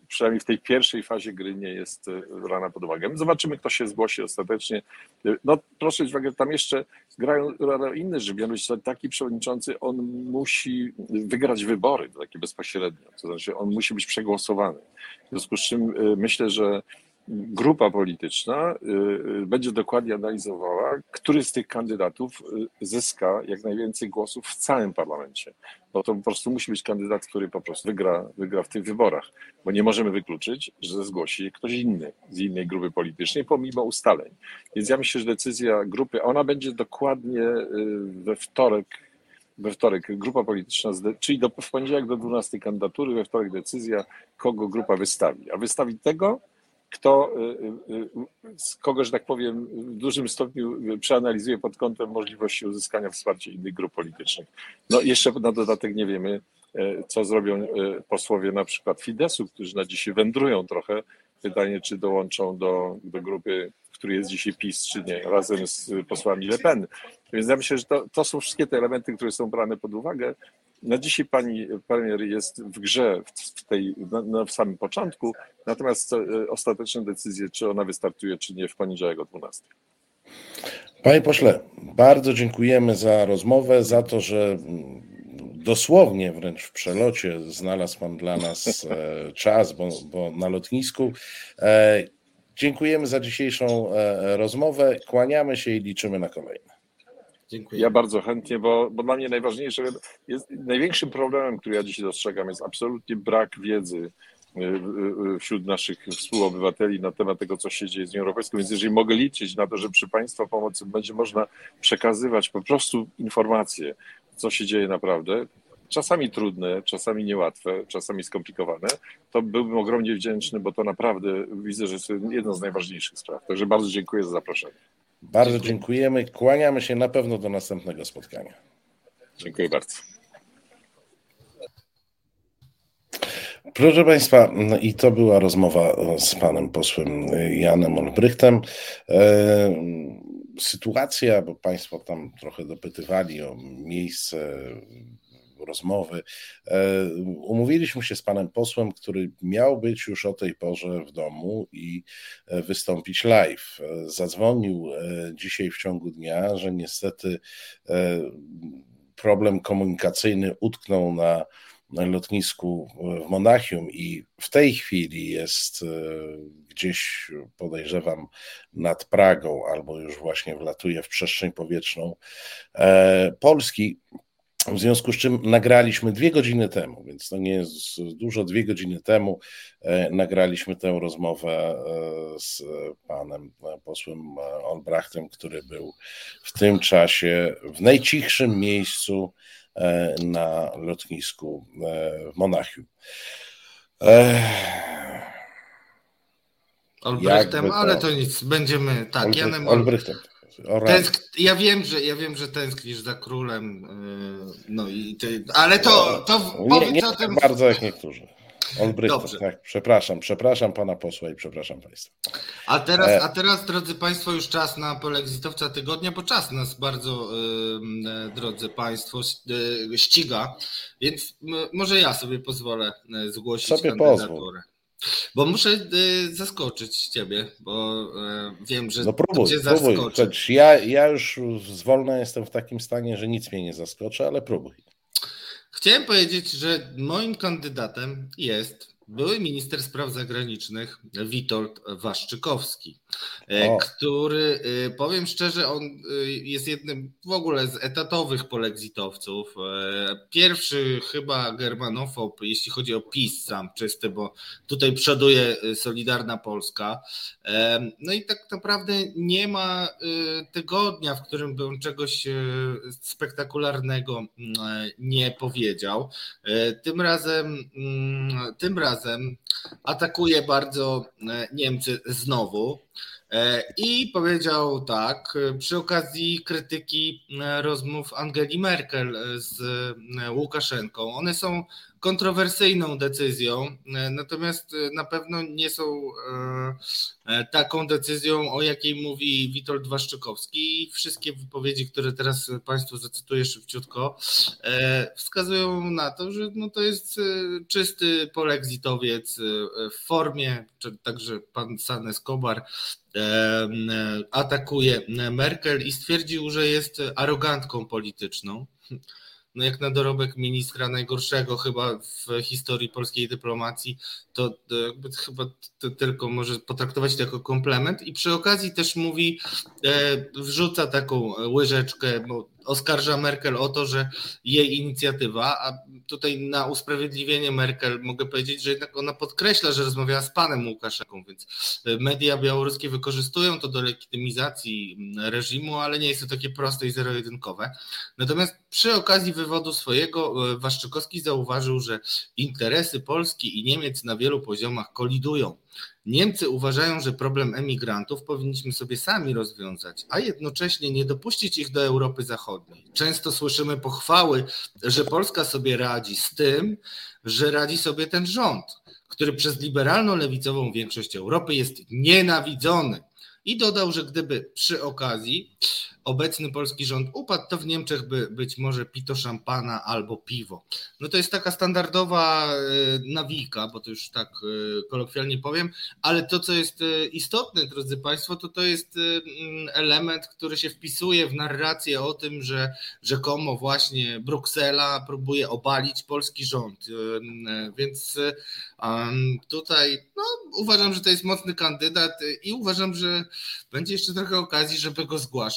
przynajmniej w tej pierwszej fazie gry nie jest e, brana pod uwagę. Zobaczymy, kto się zgłosi ostatecznie. No proszę zwrócić uwagę, tam jeszcze grają inne rzeczy, mianowicie taki przewodniczący, on musi wygrać wybory takie bezpośrednio, to znaczy on musi być przegłosowany. W związku z czym myślę, że grupa polityczna y, y, będzie dokładnie analizowała, który z tych kandydatów y, zyska jak najwięcej głosów w całym parlamencie. Bo to po prostu musi być kandydat, który po prostu wygra, wygra w tych wyborach. Bo nie możemy wykluczyć, że zgłosi ktoś inny z innej grupy politycznej, pomimo ustaleń. Więc ja myślę, że decyzja grupy, ona będzie dokładnie we wtorek we wtorek grupa polityczna, czyli do, w poniedziałek do 12 kandydatury, we wtorek decyzja, kogo grupa wystawi. A wystawi tego, kto, y, y, y, kogo, że tak powiem, w dużym stopniu przeanalizuje pod kątem możliwości uzyskania wsparcia innych grup politycznych. No jeszcze na dodatek nie wiemy, e, co zrobią e, posłowie na przykład Fidesu, którzy na dzisiaj wędrują trochę. Pytanie, czy dołączą do, do grupy, w której jest dzisiaj PiS, czy nie, razem z posłami Le Pen. Więc ja myślę, że to, to są wszystkie te elementy, które są brane pod uwagę. Na dzisiaj pani premier jest w grze w, tej, na, na, w samym początku, natomiast e, ostateczne decyzje, czy ona wystartuje, czy nie, w poniedziałek o 12. Panie pośle, bardzo dziękujemy za rozmowę, za to, że dosłownie wręcz w przelocie znalazł Pan dla nas e, czas, bo, bo na lotnisku. E, dziękujemy za dzisiejszą rozmowę, kłaniamy się i liczymy na kolejne. Dziękuję. Ja bardzo chętnie, bo, bo dla mnie najważniejsze, jest, największym problemem, który ja dzisiaj dostrzegam, jest absolutnie brak wiedzy y, y, wśród naszych współobywateli na temat tego, co się dzieje z Unią Europejską. Więc jeżeli mogę liczyć na to, że przy Państwa pomocy będzie można przekazywać po prostu informacje, co się dzieje naprawdę, czasami trudne, czasami niełatwe, czasami skomplikowane, to byłbym ogromnie wdzięczny, bo to naprawdę widzę, że jest jedna z najważniejszych spraw. Także bardzo dziękuję za zaproszenie. Bardzo dziękujemy. Kłaniamy się na pewno do następnego spotkania. Dziękuję bardzo. Proszę Państwa, i to była rozmowa z panem posłem Janem Olbrychtem. E, sytuacja, bo Państwo tam trochę dopytywali o miejsce rozmowy. E, umówiliśmy się z panem posłem, który miał być już o tej porze w domu i e, wystąpić live. E, zadzwonił dzisiaj w ciągu dnia, że niestety problem komunikacyjny utknął na lotnisku w Monachium i w tej chwili jest gdzieś, podejrzewam, nad Pragą albo już właśnie wlatuje w przestrzeń powietrzną Polski. W związku z czym nagraliśmy dwie godziny temu, więc to nie jest dużo, dwie godziny temu e, nagraliśmy tę rozmowę e, z panem e, posłem Olbrachtem, który był w tym czasie w najcichszym miejscu na lotnisku w Monachium. Olbrychtem, to... ale to nic, będziemy tak. Olbrych, Janem Olbrychtem. Tęsk... Ja wiem, że ja wiem, że tęsknisz za królem, yy, no i ty, ale to, to nie, nie o tym. Bardzo jak niektórzy. Olbrychtem, tak. Przepraszam, przepraszam pana posła i przepraszam państwa. A teraz, e- a teraz, drodzy państwo, już czas na polexitowca tygodnia, bo czas nas bardzo, yy, drodzy państwo, yy, ściga, więc może ja sobie pozwolę zgłosić sobie kandydaturę. Pozwól. Bo muszę y, zaskoczyć ciebie, bo y, wiem, że no próbuj, cię zaskoczy. Ja, ja już zwolna jestem w takim stanie, że nic mnie nie zaskoczy, ale próbuj. Chciałem powiedzieć, że moim kandydatem jest były minister spraw zagranicznych Witold Waszczykowski, e, o. który, e, powiem szczerze, on e, jest jednym w ogóle z etatowych polexitowców. Pierwszy chyba germanofob, jeśli chodzi o PiS sam czysty, bo tutaj przoduje Solidarna Polska. No i tak naprawdę nie ma tygodnia, w którym by on czegoś spektakularnego nie powiedział. Tym razem, tym razem razem atakuje bardzo e, Niemcy znowu. E, I powiedział tak, przy okazji krytyki e, rozmów Angeli Merkel z Łukaszenką. One są kontrowersyjną decyzją, e, natomiast e, na pewno nie są e, taką decyzją, o jakiej mówi Witold Waszczykowski. Wszystkie wypowiedzi, które teraz Państwu zacytuję szybciutko, wskazują na to, że no to jest czysty polexitowiec w formie, także pan San Escobar atakuje Merkel i stwierdził, że jest arogancką polityczną no jak na dorobek ministra najgorszego chyba w historii polskiej dyplomacji, to jakby chyba to tylko może potraktować to jako komplement i przy okazji też mówi, e, wrzuca taką łyżeczkę, bo oskarża Merkel o to, że jej inicjatywa, a tutaj na usprawiedliwienie Merkel mogę powiedzieć, że jednak ona podkreśla, że rozmawiała z panem Łukaszenką, więc e, media białoruskie wykorzystują to do legitymizacji reżimu, ale nie jest to takie proste i zero-jedynkowe. Natomiast przy okazji wywodu swojego e, Waszczykowski zauważył, że interesy Polski i Niemiec na wielu poziomach kolidują. Niemcy uważają, że problem emigrantów powinniśmy sobie sami rozwiązać, a jednocześnie nie dopuścić ich do Europy Zachodniej. Często słyszymy pochwały, że Polska sobie radzi z tym, że radzi sobie ten rząd, który przez liberalno-lewicową większość Europy jest nienawidzony. I dodał, że gdyby przy okazji obecny polski rząd upadł, to w Niemczech by być może pito szampana albo piwo. No to jest taka standardowa e, nawika, bo to już tak e, kolokwialnie powiem, ale to, co jest e, istotne, drodzy Państwo, to to jest element, który się wpisuje w narrację o tym, że rzekomo właśnie Bruksela próbuje obalić polski rząd. Więc tutaj no, uważam, że to jest mocny kandydat i uważam, że będzie jeszcze trochę okazji, żeby go zgłaszać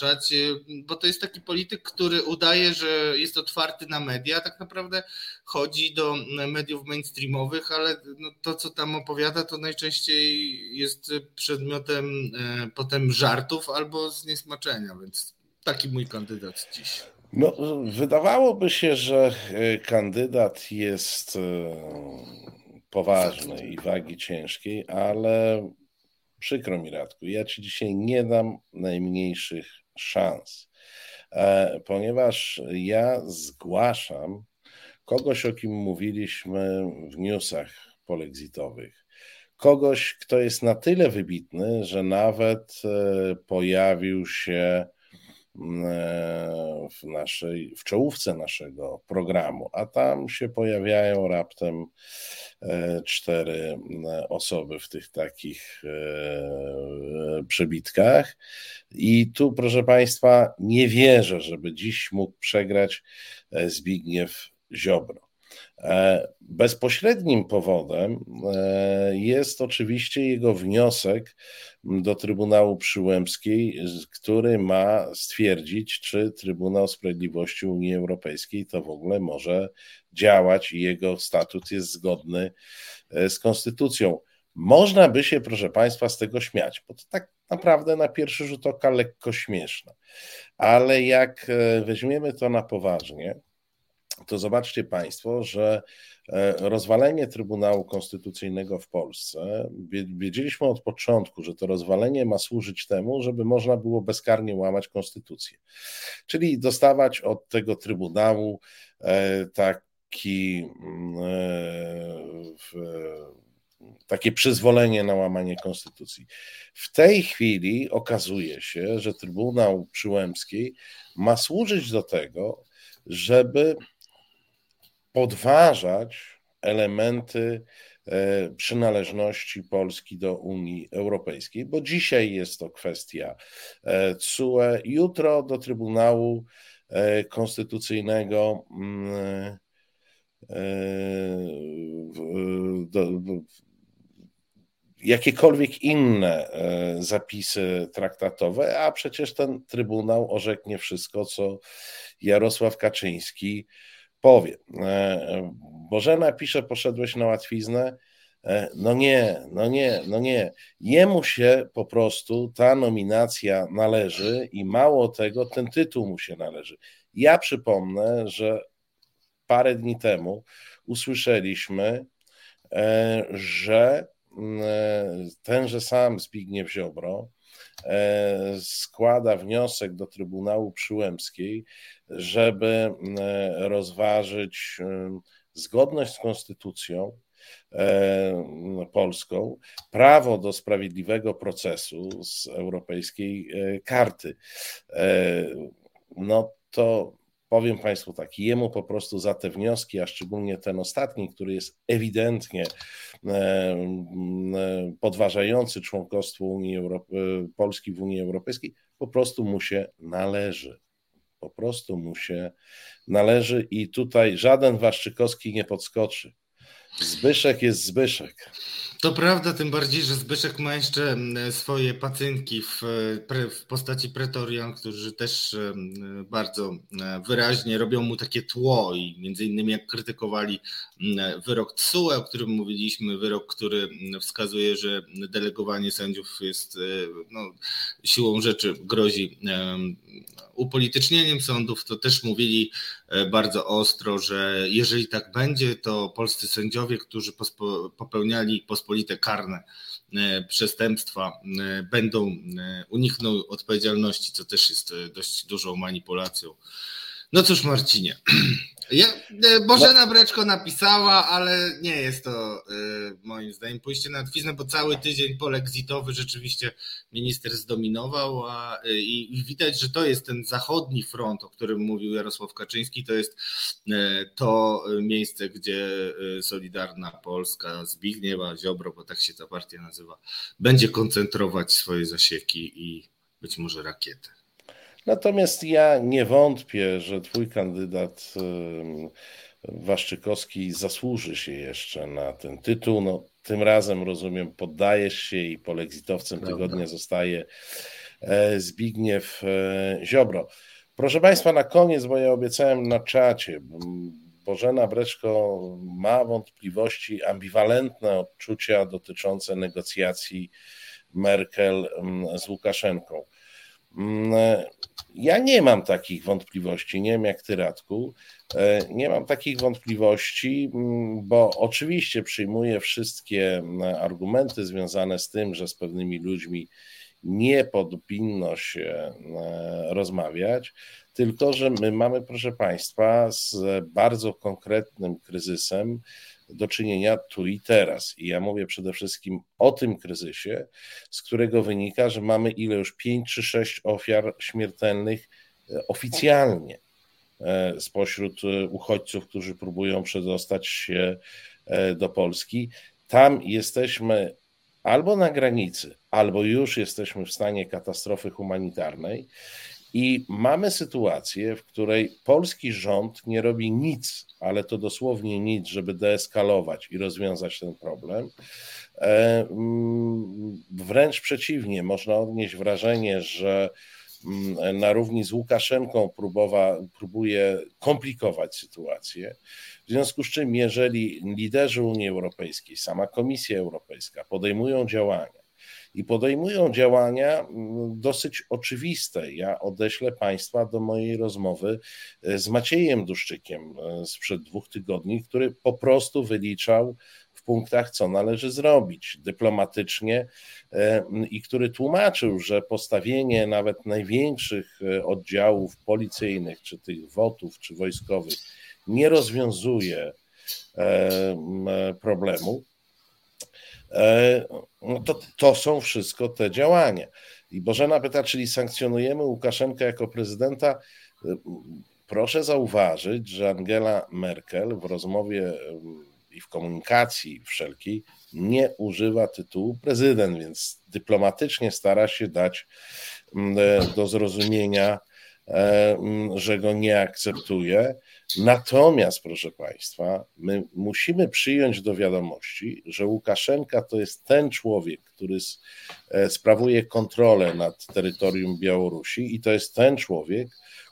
bo to jest taki polityk, który udaje, że jest otwarty na media, tak naprawdę chodzi do mediów mainstreamowych, ale no to, co tam opowiada, to najczęściej jest przedmiotem e, potem żartów albo zniesmaczenia, więc taki mój kandydat dziś. No, wydawałoby się, że e, kandydat jest e, poważny i wagi ciężkiej, ale przykro mi, Radku, ja ci dzisiaj nie dam najmniejszych szans, e, ponieważ ja zgłaszam kogoś, o kim mówiliśmy w newsach polexitowych. Kogoś, kto jest na tyle wybitny, że nawet e, pojawił się w naszej, w czołówce naszego programu, a tam się pojawiają raptem cztery osoby w tych takich przebitkach. I tu, proszę Państwa, nie wierzę, żeby dziś mógł przegrać e, Zbigniew Ziobro. E, bezpośrednim powodem e, jest oczywiście jego wniosek do Trybunału Przyłębskiej, który ma stwierdzić, czy Trybunał Sprawiedliwości Unii Europejskiej to w ogóle może działać i jego statut jest zgodny z konstytucją. Można by się, proszę Państwa, z tego śmiać, bo to tak naprawdę na pierwszy rzut oka lekko śmieszne. Ale jak e, weźmiemy to na poważnie, to zobaczcie Państwo, że e, rozwalenie Trybunału Konstytucyjnego w Polsce, wiedzieliśmy od początku, że to rozwalenie ma służyć temu, żeby można było bezkarnie łamać konstytucję. Czyli dostawać od tego Trybunału e, taki mm, takie przyzwolenie na łamanie konstytucji. W tej chwili okazuje się, że Trybunał Przyłębski ma służyć do tego, żeby podważać elementy e, przynależności Polski do Unii Europejskiej, bo dzisiaj jest to kwestia CUE, jutro do Trybunału e, Konstytucyjnego mm, e, jakiekolwiek inne zapisy traktatowe, a przecież ten Trybunał orzeknie wszystko, co Jarosław Kaczyński powie. E, Bożena pisze, poszedłeś na łatwiznę. E, no nie, no nie, no nie. Jemu się po prostu ta nominacja należy i mało tego, ten tytuł mu się należy. Ja przypomnę, że parę dni temu usłyszeliśmy, e, że tenże sam Zbigniew Ziobro składa wniosek do Trybunału Przyłębskiej żeby e, rozważyć e, zgodność z konstytucją e, polską, prawo do sprawiedliwego procesu z europejskiej karty. No to powiem Państwu tak, jemu po prostu za te wnioski, a szczególnie ten ostatni, który jest ewidentnie podważający członkostwo Unii Polski w Unii Europejskiej, po prostu mu się należy. Po prostu mu się należy i tutaj żaden Waszczykowski nie podskoczy. Zbyszek jest Zbyszek. To prawda, tym bardziej, że Zbyszek ma jeszcze swoje pacynki w, w postaci pretorian, którzy też bardzo wyraźnie robią mu takie tło i między innymi jak krytykowali wyrok TSUE, o którym mówiliśmy, wyrok, który wskazuje, że delegowanie sędziów jest no, siłą rzeczy grozi upolitycznieniem sądów, to też mówili e, bardzo ostro, że jeżeli tak będzie, to polscy sędziowie, którzy popełniali pospolite karne e, przestępstwa, e, będą unikną odpowiedzialności, co też jest dość dużą manipulacją. No cóż, Marcinie, *clears throat* ja, e, Bożena Breczko napisała, ale nie jest to y, moim zdaniem pójście na twiznę, bo cały tydzień polexitowy rzeczywiście minister zdominował a, y, i widać, że to jest ten zachodni front, o którym mówił Jarosław Kaczyński, to jest y, to miejsce, gdzie Solidarna Polska, Zbigniewa Ziobro, bo tak się ta partia nazywa, będzie koncentrować swoje zasieki i być może rakiety. Natomiast ja nie wątpię, że twój kandydat Waszczykowski zasłuży się jeszcze na ten tytuł. No, tym razem, rozumiem, poddajesz się i polexitowcem tygodnia zostaje e, Zbigniew e, Ziobro. Proszę Państwa, na koniec, bo ja obiecałem na czacie, Bożena Breczko ma wątpliwości, ambiwalentne odczucia dotyczące negocjacji Merkel z Łukaszenką. Ja nie mam takich wątpliwości, nie wiem jak ty, Radku. E, nie mam takich wątpliwości, mm, bo oczywiście przyjmuję wszystkie mm, argumenty związane z tym, że z pewnymi ludźmi nie powinno się e, rozmawiać, tylko że my mamy, proszę Państwa, z bardzo konkretnym kryzysem do czynienia tu i teraz. I ja mówię przede wszystkim o tym kryzysie, z którego wynika, że mamy ile już 5 czy 6 ofiar śmiertelnych e, oficjalnie e, spośród e, uchodźców, którzy próbują przedostać się do Polski. Tam jesteśmy albo na granicy, albo już jesteśmy w stanie katastrofy humanitarnej. I mamy sytuację, w której polski rząd nie robi nic, ale to dosłownie nic, żeby deeskalować i rozwiązać ten problem. E, mm, wręcz przeciwnie, można odnieść wrażenie, że mm, na równi z Łukaszenką próbowa, próbuje komplikować sytuację. W związku z czym, jeżeli liderzy Unii Europejskiej, sama Komisja Europejska podejmują działania, i podejmują działania mm, dosyć oczywiste. Ja odeślę Państwa do mojej rozmowy e, z Maciejem Duszczykiem e, sprzed dwóch tygodni, który po prostu wyliczał w punktach, co należy zrobić dyplomatycznie e, i który tłumaczył, że postawienie nawet największych oddziałów policyjnych, czy tych wotów, czy wojskowych, nie rozwiązuje problemu no to, to są wszystko te działania. I Bożena pyta, czyli sankcjonujemy Łukaszenkę jako prezydenta? E, proszę zauważyć, że Angela Merkel w rozmowie i w komunikacji wszelkiej nie używa tytułu prezydent, więc dyplomatycznie stara się dać e, do zrozumienia, że go nie akceptuje. Natomiast, proszę Państwa, my musimy przyjąć do wiadomości, że Łukaszenka to jest ten człowiek, który e, sprawuje kontrolę nad terytorium Białorusi i to jest ten człowiek,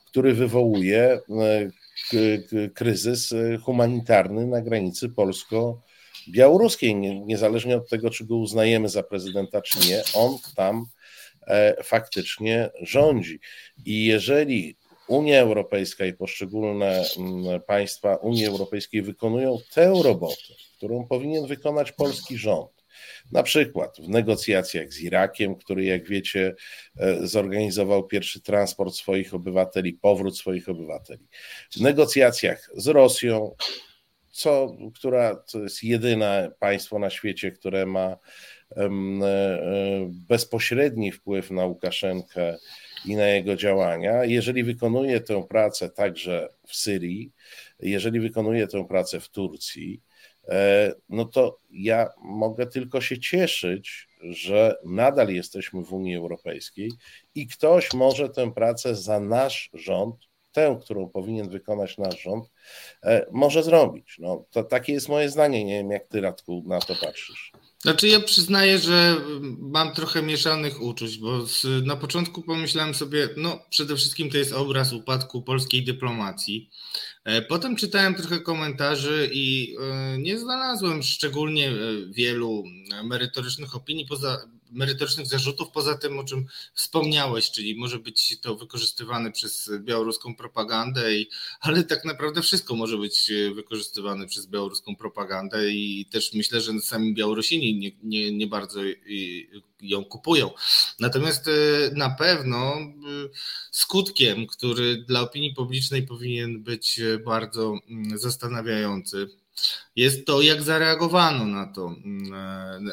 który wywołuje e, kryzys e, humanitarny na granicy polsko-białoruskiej. Niezależnie od tego, czy go uznajemy za prezydenta, czy nie, on tam faktycznie rządzi. I jeżeli Unia Europejska i poszczególne mm, państwa Unii Europejskiej wykonują tę robotę, którą powinien wykonać polski rząd. Na przykład w negocjacjach z Irakiem, który, jak wiecie, e, zorganizował pierwszy transport swoich obywateli, powrót swoich obywateli. W negocjacjach z Rosją, co, która to jest jedyne państwo na świecie, które ma e, e, bezpośredni wpływ na Łukaszenkę i na jego działania. Jeżeli wykonuje tę pracę także w Syrii, jeżeli wykonuje tę pracę w Turcji, e, no to ja mogę tylko się cieszyć, że nadal jesteśmy w Unii Europejskiej i ktoś może tę pracę za nasz rząd, tę, którą powinien wykonać nasz rząd, e, może zrobić. No, to takie jest moje zdanie. Nie wiem, jak ty, Radku, na to patrzysz. Znaczy ja przyznaję, że mam trochę mieszanych uczuć, bo z, na początku pomyślałem sobie, no przede wszystkim to jest obraz upadku polskiej dyplomacji. E, potem czytałem trochę komentarzy i e, nie znalazłem szczególnie e, wielu merytorycznych opinii poza merytorycznych zarzutów, poza tym, o czym wspomniałeś, czyli może być to wykorzystywane przez białoruską propagandę, i, ale tak naprawdę wszystko może być wykorzystywane przez białoruską propagandę i też myślę, że sami Białorusini nie, nie, nie bardzo ją kupują. Natomiast e, na pewno e, skutkiem, który dla opinii publicznej powinien być bardzo mm, zastanawiający, jest to, jak zareagowano na to, mm,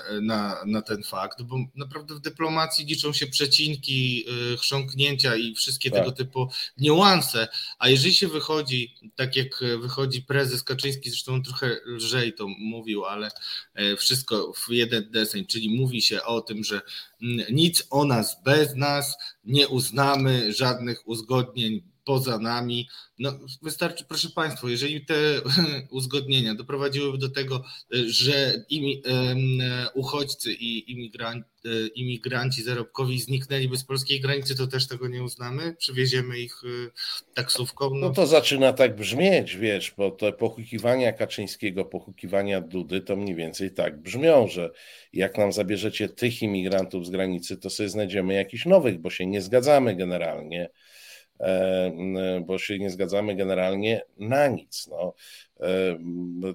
e, na, na ten fakt, bo naprawdę w dyplomacji liczą się przecinki, e, chrząknięcia i wszystkie tak. tego typu niuanse, a jeżeli się wychodzi, tak jak wychodzi prezes Kaczyński, zresztą on trochę lżej to mówił, ale e, wszystko w jeden deseń, czyli mówi się o tym, że nic o nas bez nas, nie uznamy żadnych uzgodnień poza nami. No, wystarczy, proszę Państwa, jeżeli te *laughs* uzgodnienia doprowadziłyby do tego, że imi, uchodźcy i imigranci, imigranci zarobkowi zniknęliby z polskiej granicy, to też tego nie uznamy? Przywieziemy ich y, taksówką? No, no to zaczyna tak brzmieć, wiesz, bo te pochukiwania Kaczyńskiego, pochukiwania Dudy to mniej więcej tak brzmią, że jak nam zabierzecie tych imigrantów z granicy, to sobie znajdziemy jakichś nowych, bo się nie zgadzamy generalnie E, bo się nie zgadzamy generalnie na nic. No, e,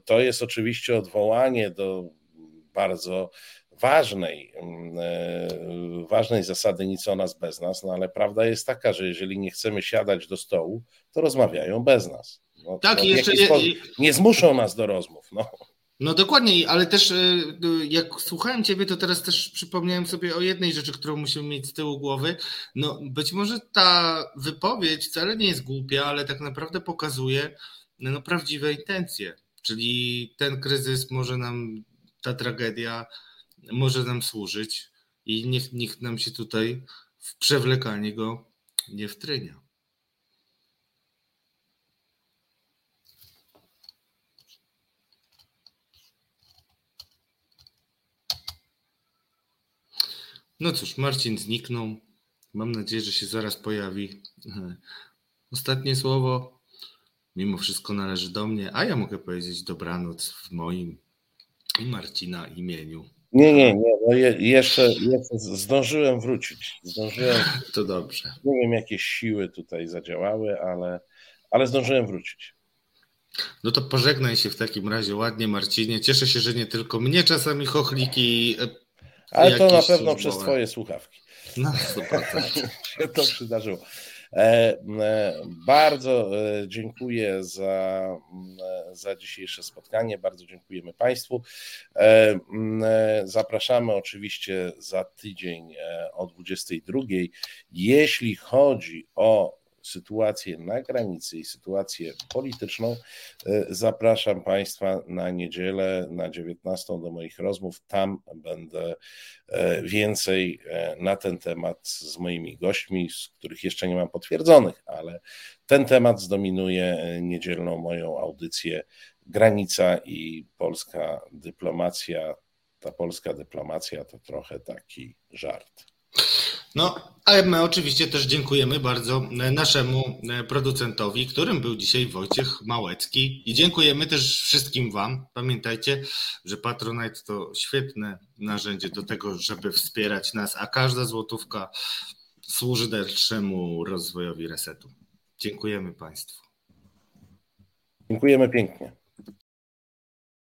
to jest oczywiście odwołanie do bardzo ważnej, e, ważnej zasady nic o nas bez nas, no ale prawda jest taka, że jeżeli nie chcemy siadać do stołu, to rozmawiają bez nas. No, tak, no, i jeszcze nie zmuszą nas do rozmów. No. No dokładnie, ale też e, jak słuchałem Ciebie, to teraz też przypomniałem sobie o jednej rzeczy, którą musimy mieć z tyłu głowy. No być może ta wypowiedź wcale nie jest głupia, ale tak naprawdę pokazuje no, prawdziwe intencje. Czyli ten kryzys może nam, ta tragedia może nam służyć i niech nikt nam się tutaj w przewlekanie go nie wtrynia. No cóż, Marcin zniknął. Mam nadzieję, że się zaraz pojawi. Ostatnie słowo, mimo wszystko należy do mnie, a ja mogę powiedzieć dobranoc w moim i Marcina imieniu. Nie, nie, nie. No je, jeszcze, jeszcze zdążyłem wrócić. Zdążyłem. To dobrze. Nie wiem, jakie siły tutaj zadziałały, ale, ale zdążyłem wrócić. No to pożegnaj się w takim razie ładnie, Marcinie. Cieszę się, że nie tylko mnie czasami chochliki. e, Ale to na pewno służbowe. przez Twoje słuchawki No, 100%. *laughs* się to przydarzyło. E, e, bardzo e, dziękuję za, za dzisiejsze spotkanie. Bardzo dziękujemy Państwu. Zapraszamy oczywiście za tydzień o 22. Jeśli chodzi o sytuację na granicy i sytuację polityczną, e, zapraszam Państwa na niedzielę na 19 do moich rozmów. Tam będę e, więcej e, na ten temat z moimi gośćmi, z których jeszcze nie mam potwierdzonych, ale ten temat zdominuje niedzielną moją audycję Granica i polska dyplomacja. Ta polska dyplomacja to trochę taki żart. No, a my oczywiście też dziękujemy bardzo e, naszemu e, producentowi, którym był dzisiaj Wojciech Małecki. I dziękujemy też wszystkim Wam. Pamiętajcie, że Patronite to świetne narzędzie do tego, żeby wspierać nas, a każda złotówka służy dalszemu rozwojowi resetu. Dziękujemy Państwu. Dziękujemy pięknie.